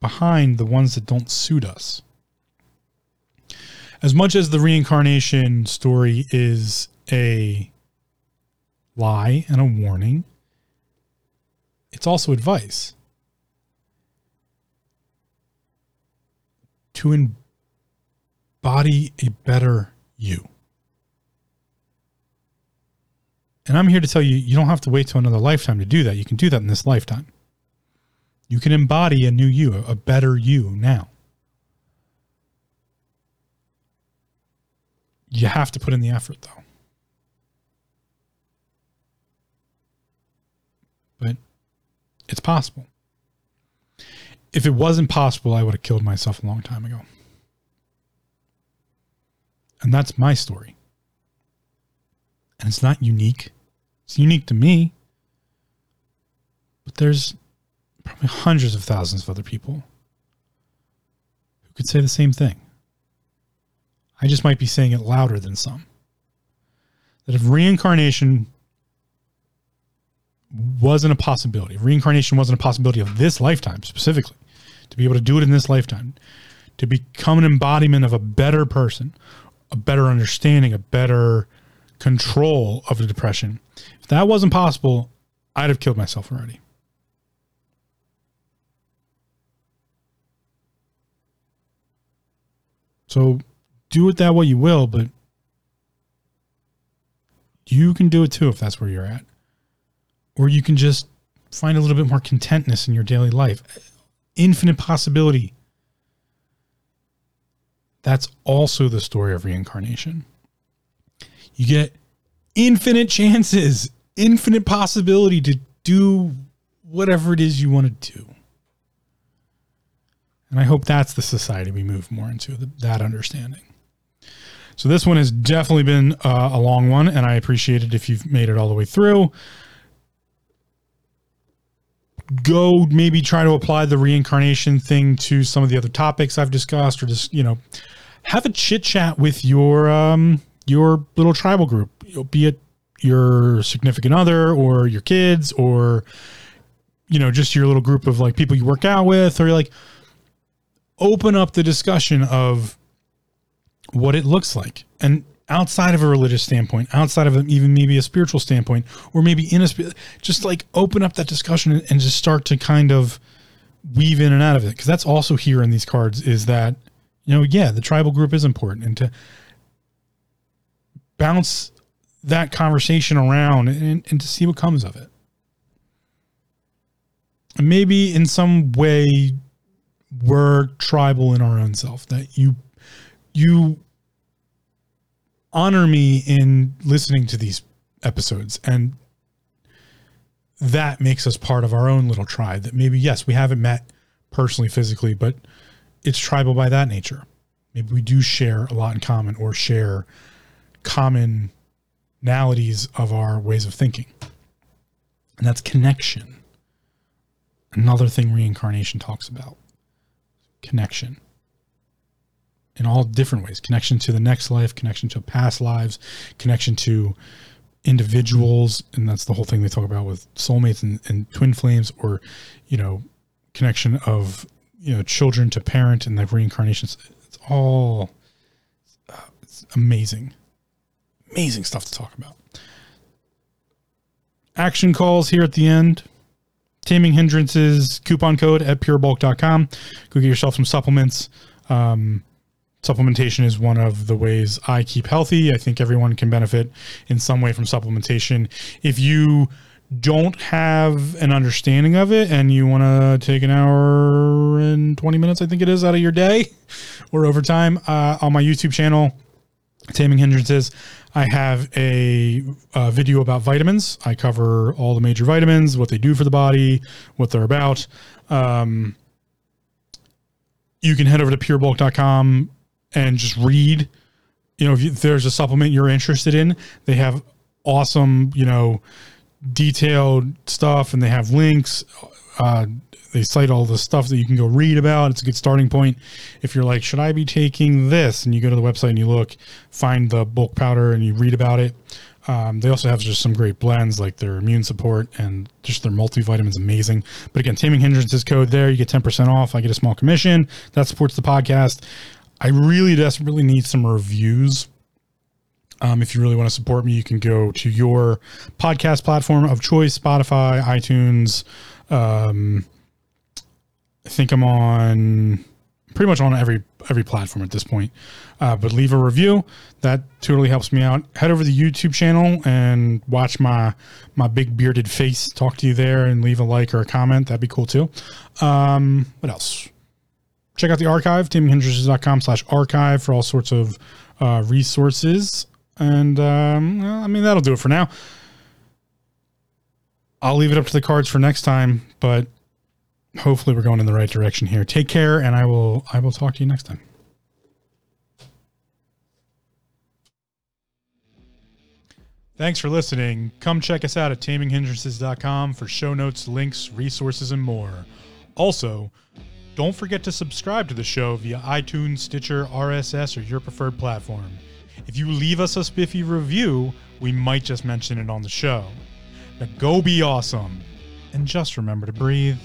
behind the ones that don't suit us as much as the reincarnation story is a lie and a warning, it's also advice. To embody a better you. And I'm here to tell you, you don't have to wait till another lifetime to do that. You can do that in this lifetime. You can embody a new you, a better you now. You have to put in the effort, though. But it's possible. If it wasn't possible, I would have killed myself a long time ago. And that's my story. And it's not unique. It's unique to me. But there's probably hundreds of thousands of other people who could say the same thing. I just might be saying it louder than some. That if reincarnation wasn't a possibility, reincarnation wasn't a possibility of this lifetime specifically, to be able to do it in this lifetime, to become an embodiment of a better person, a better understanding, a better control of the depression. If that wasn't possible, I'd have killed myself already. So do it that way you will, but you can do it too if that's where you're at. Or you can just find a little bit more contentness in your daily life. Infinite possibility. That's also the story of reincarnation. You get infinite chances, infinite possibility to do whatever it is you want to do. And I hope that's the society we move more into, that understanding. So this one has definitely been uh, a long one, and I appreciate it if you've made it all the way through. Go maybe try to apply the reincarnation thing to some of the other topics I've discussed, or just you know, have a chit chat with your um, your little tribal group, be it your significant other or your kids or you know just your little group of like people you work out with, or like open up the discussion of what it looks like. And outside of a religious standpoint outside of even maybe a spiritual standpoint or maybe in a just like open up that discussion and just start to kind of weave in and out of it. Because that's also here in these cards is that you know yeah the tribal group is important. And to bounce that conversation around and, and to see what comes of it. And maybe in some way we're tribal in our own self that you you honor me in listening to these episodes and that makes us part of our own little tribe that maybe yes we haven't met personally physically but it's tribal by that nature. Maybe we do share a lot in common or share commonalities of our ways of thinking. And that's connection. Another thing reincarnation talks about. Connection in all different ways. Connection to the next life connection to past lives connection to individuals and that's the whole thing they talk about with soulmates and, and twin flames or you know connection of you know children to parent and like reincarnations. It's all uh, it's amazing amazing stuff to talk about. Action calls here at the end. Taming hindrances coupon code at purebulk.com go get yourself some supplements. Um, supplementation is one of the ways i keep healthy i think everyone can benefit in some way from supplementation if you don't have an understanding of it and you want to take an hour and 20 minutes i think it is out of your day or overtime uh, on my youtube channel taming hindrances I have a, a, video about vitamins. I cover all the major vitamins, what they do for the body, what they're about. Um, you can head over to purebulk.com and just read. You know, if, you, if there's a supplement you're interested in, they have awesome, you know, detailed stuff and they have links. Uh, they cite all the stuff that you can go read about. It's a good starting point. If you're like, should I be taking this? And you go to the website and you look, find the bulk powder and you read about it. Um, they also have just some great blends like their immune support and just their multivitamins amazing. But again, Taming Hindrances code there, you get 10% off. I get a small commission that supports the podcast. I really desperately need some reviews. Um, if you really want to support me, you can go to your podcast platform of choice Spotify, iTunes, um, I think I'm on pretty much on every every platform at this point. Uh, but leave a review. That totally helps me out. Head over to the YouTube channel and watch my my big bearded face talk to you there and leave a like or a comment. That'd be cool too. Um, what else? Check out the archive, taminghindrances.com slash archive for all sorts of uh, resources. And um, well, I mean, that'll do it for now. I'll leave it up to the cards for next time, but hopefully we're going in the right direction here. Take care, and I will I will talk to you next time. Thanks for listening. Come check us out at taminghindrances.com for show notes, links, resources, and more. Also, don't forget to subscribe to the show via iTunes, Stitcher, RSS, or your preferred platform. If you leave us a spiffy review, we might just mention it on the show. Now go be awesome. And just remember to breathe.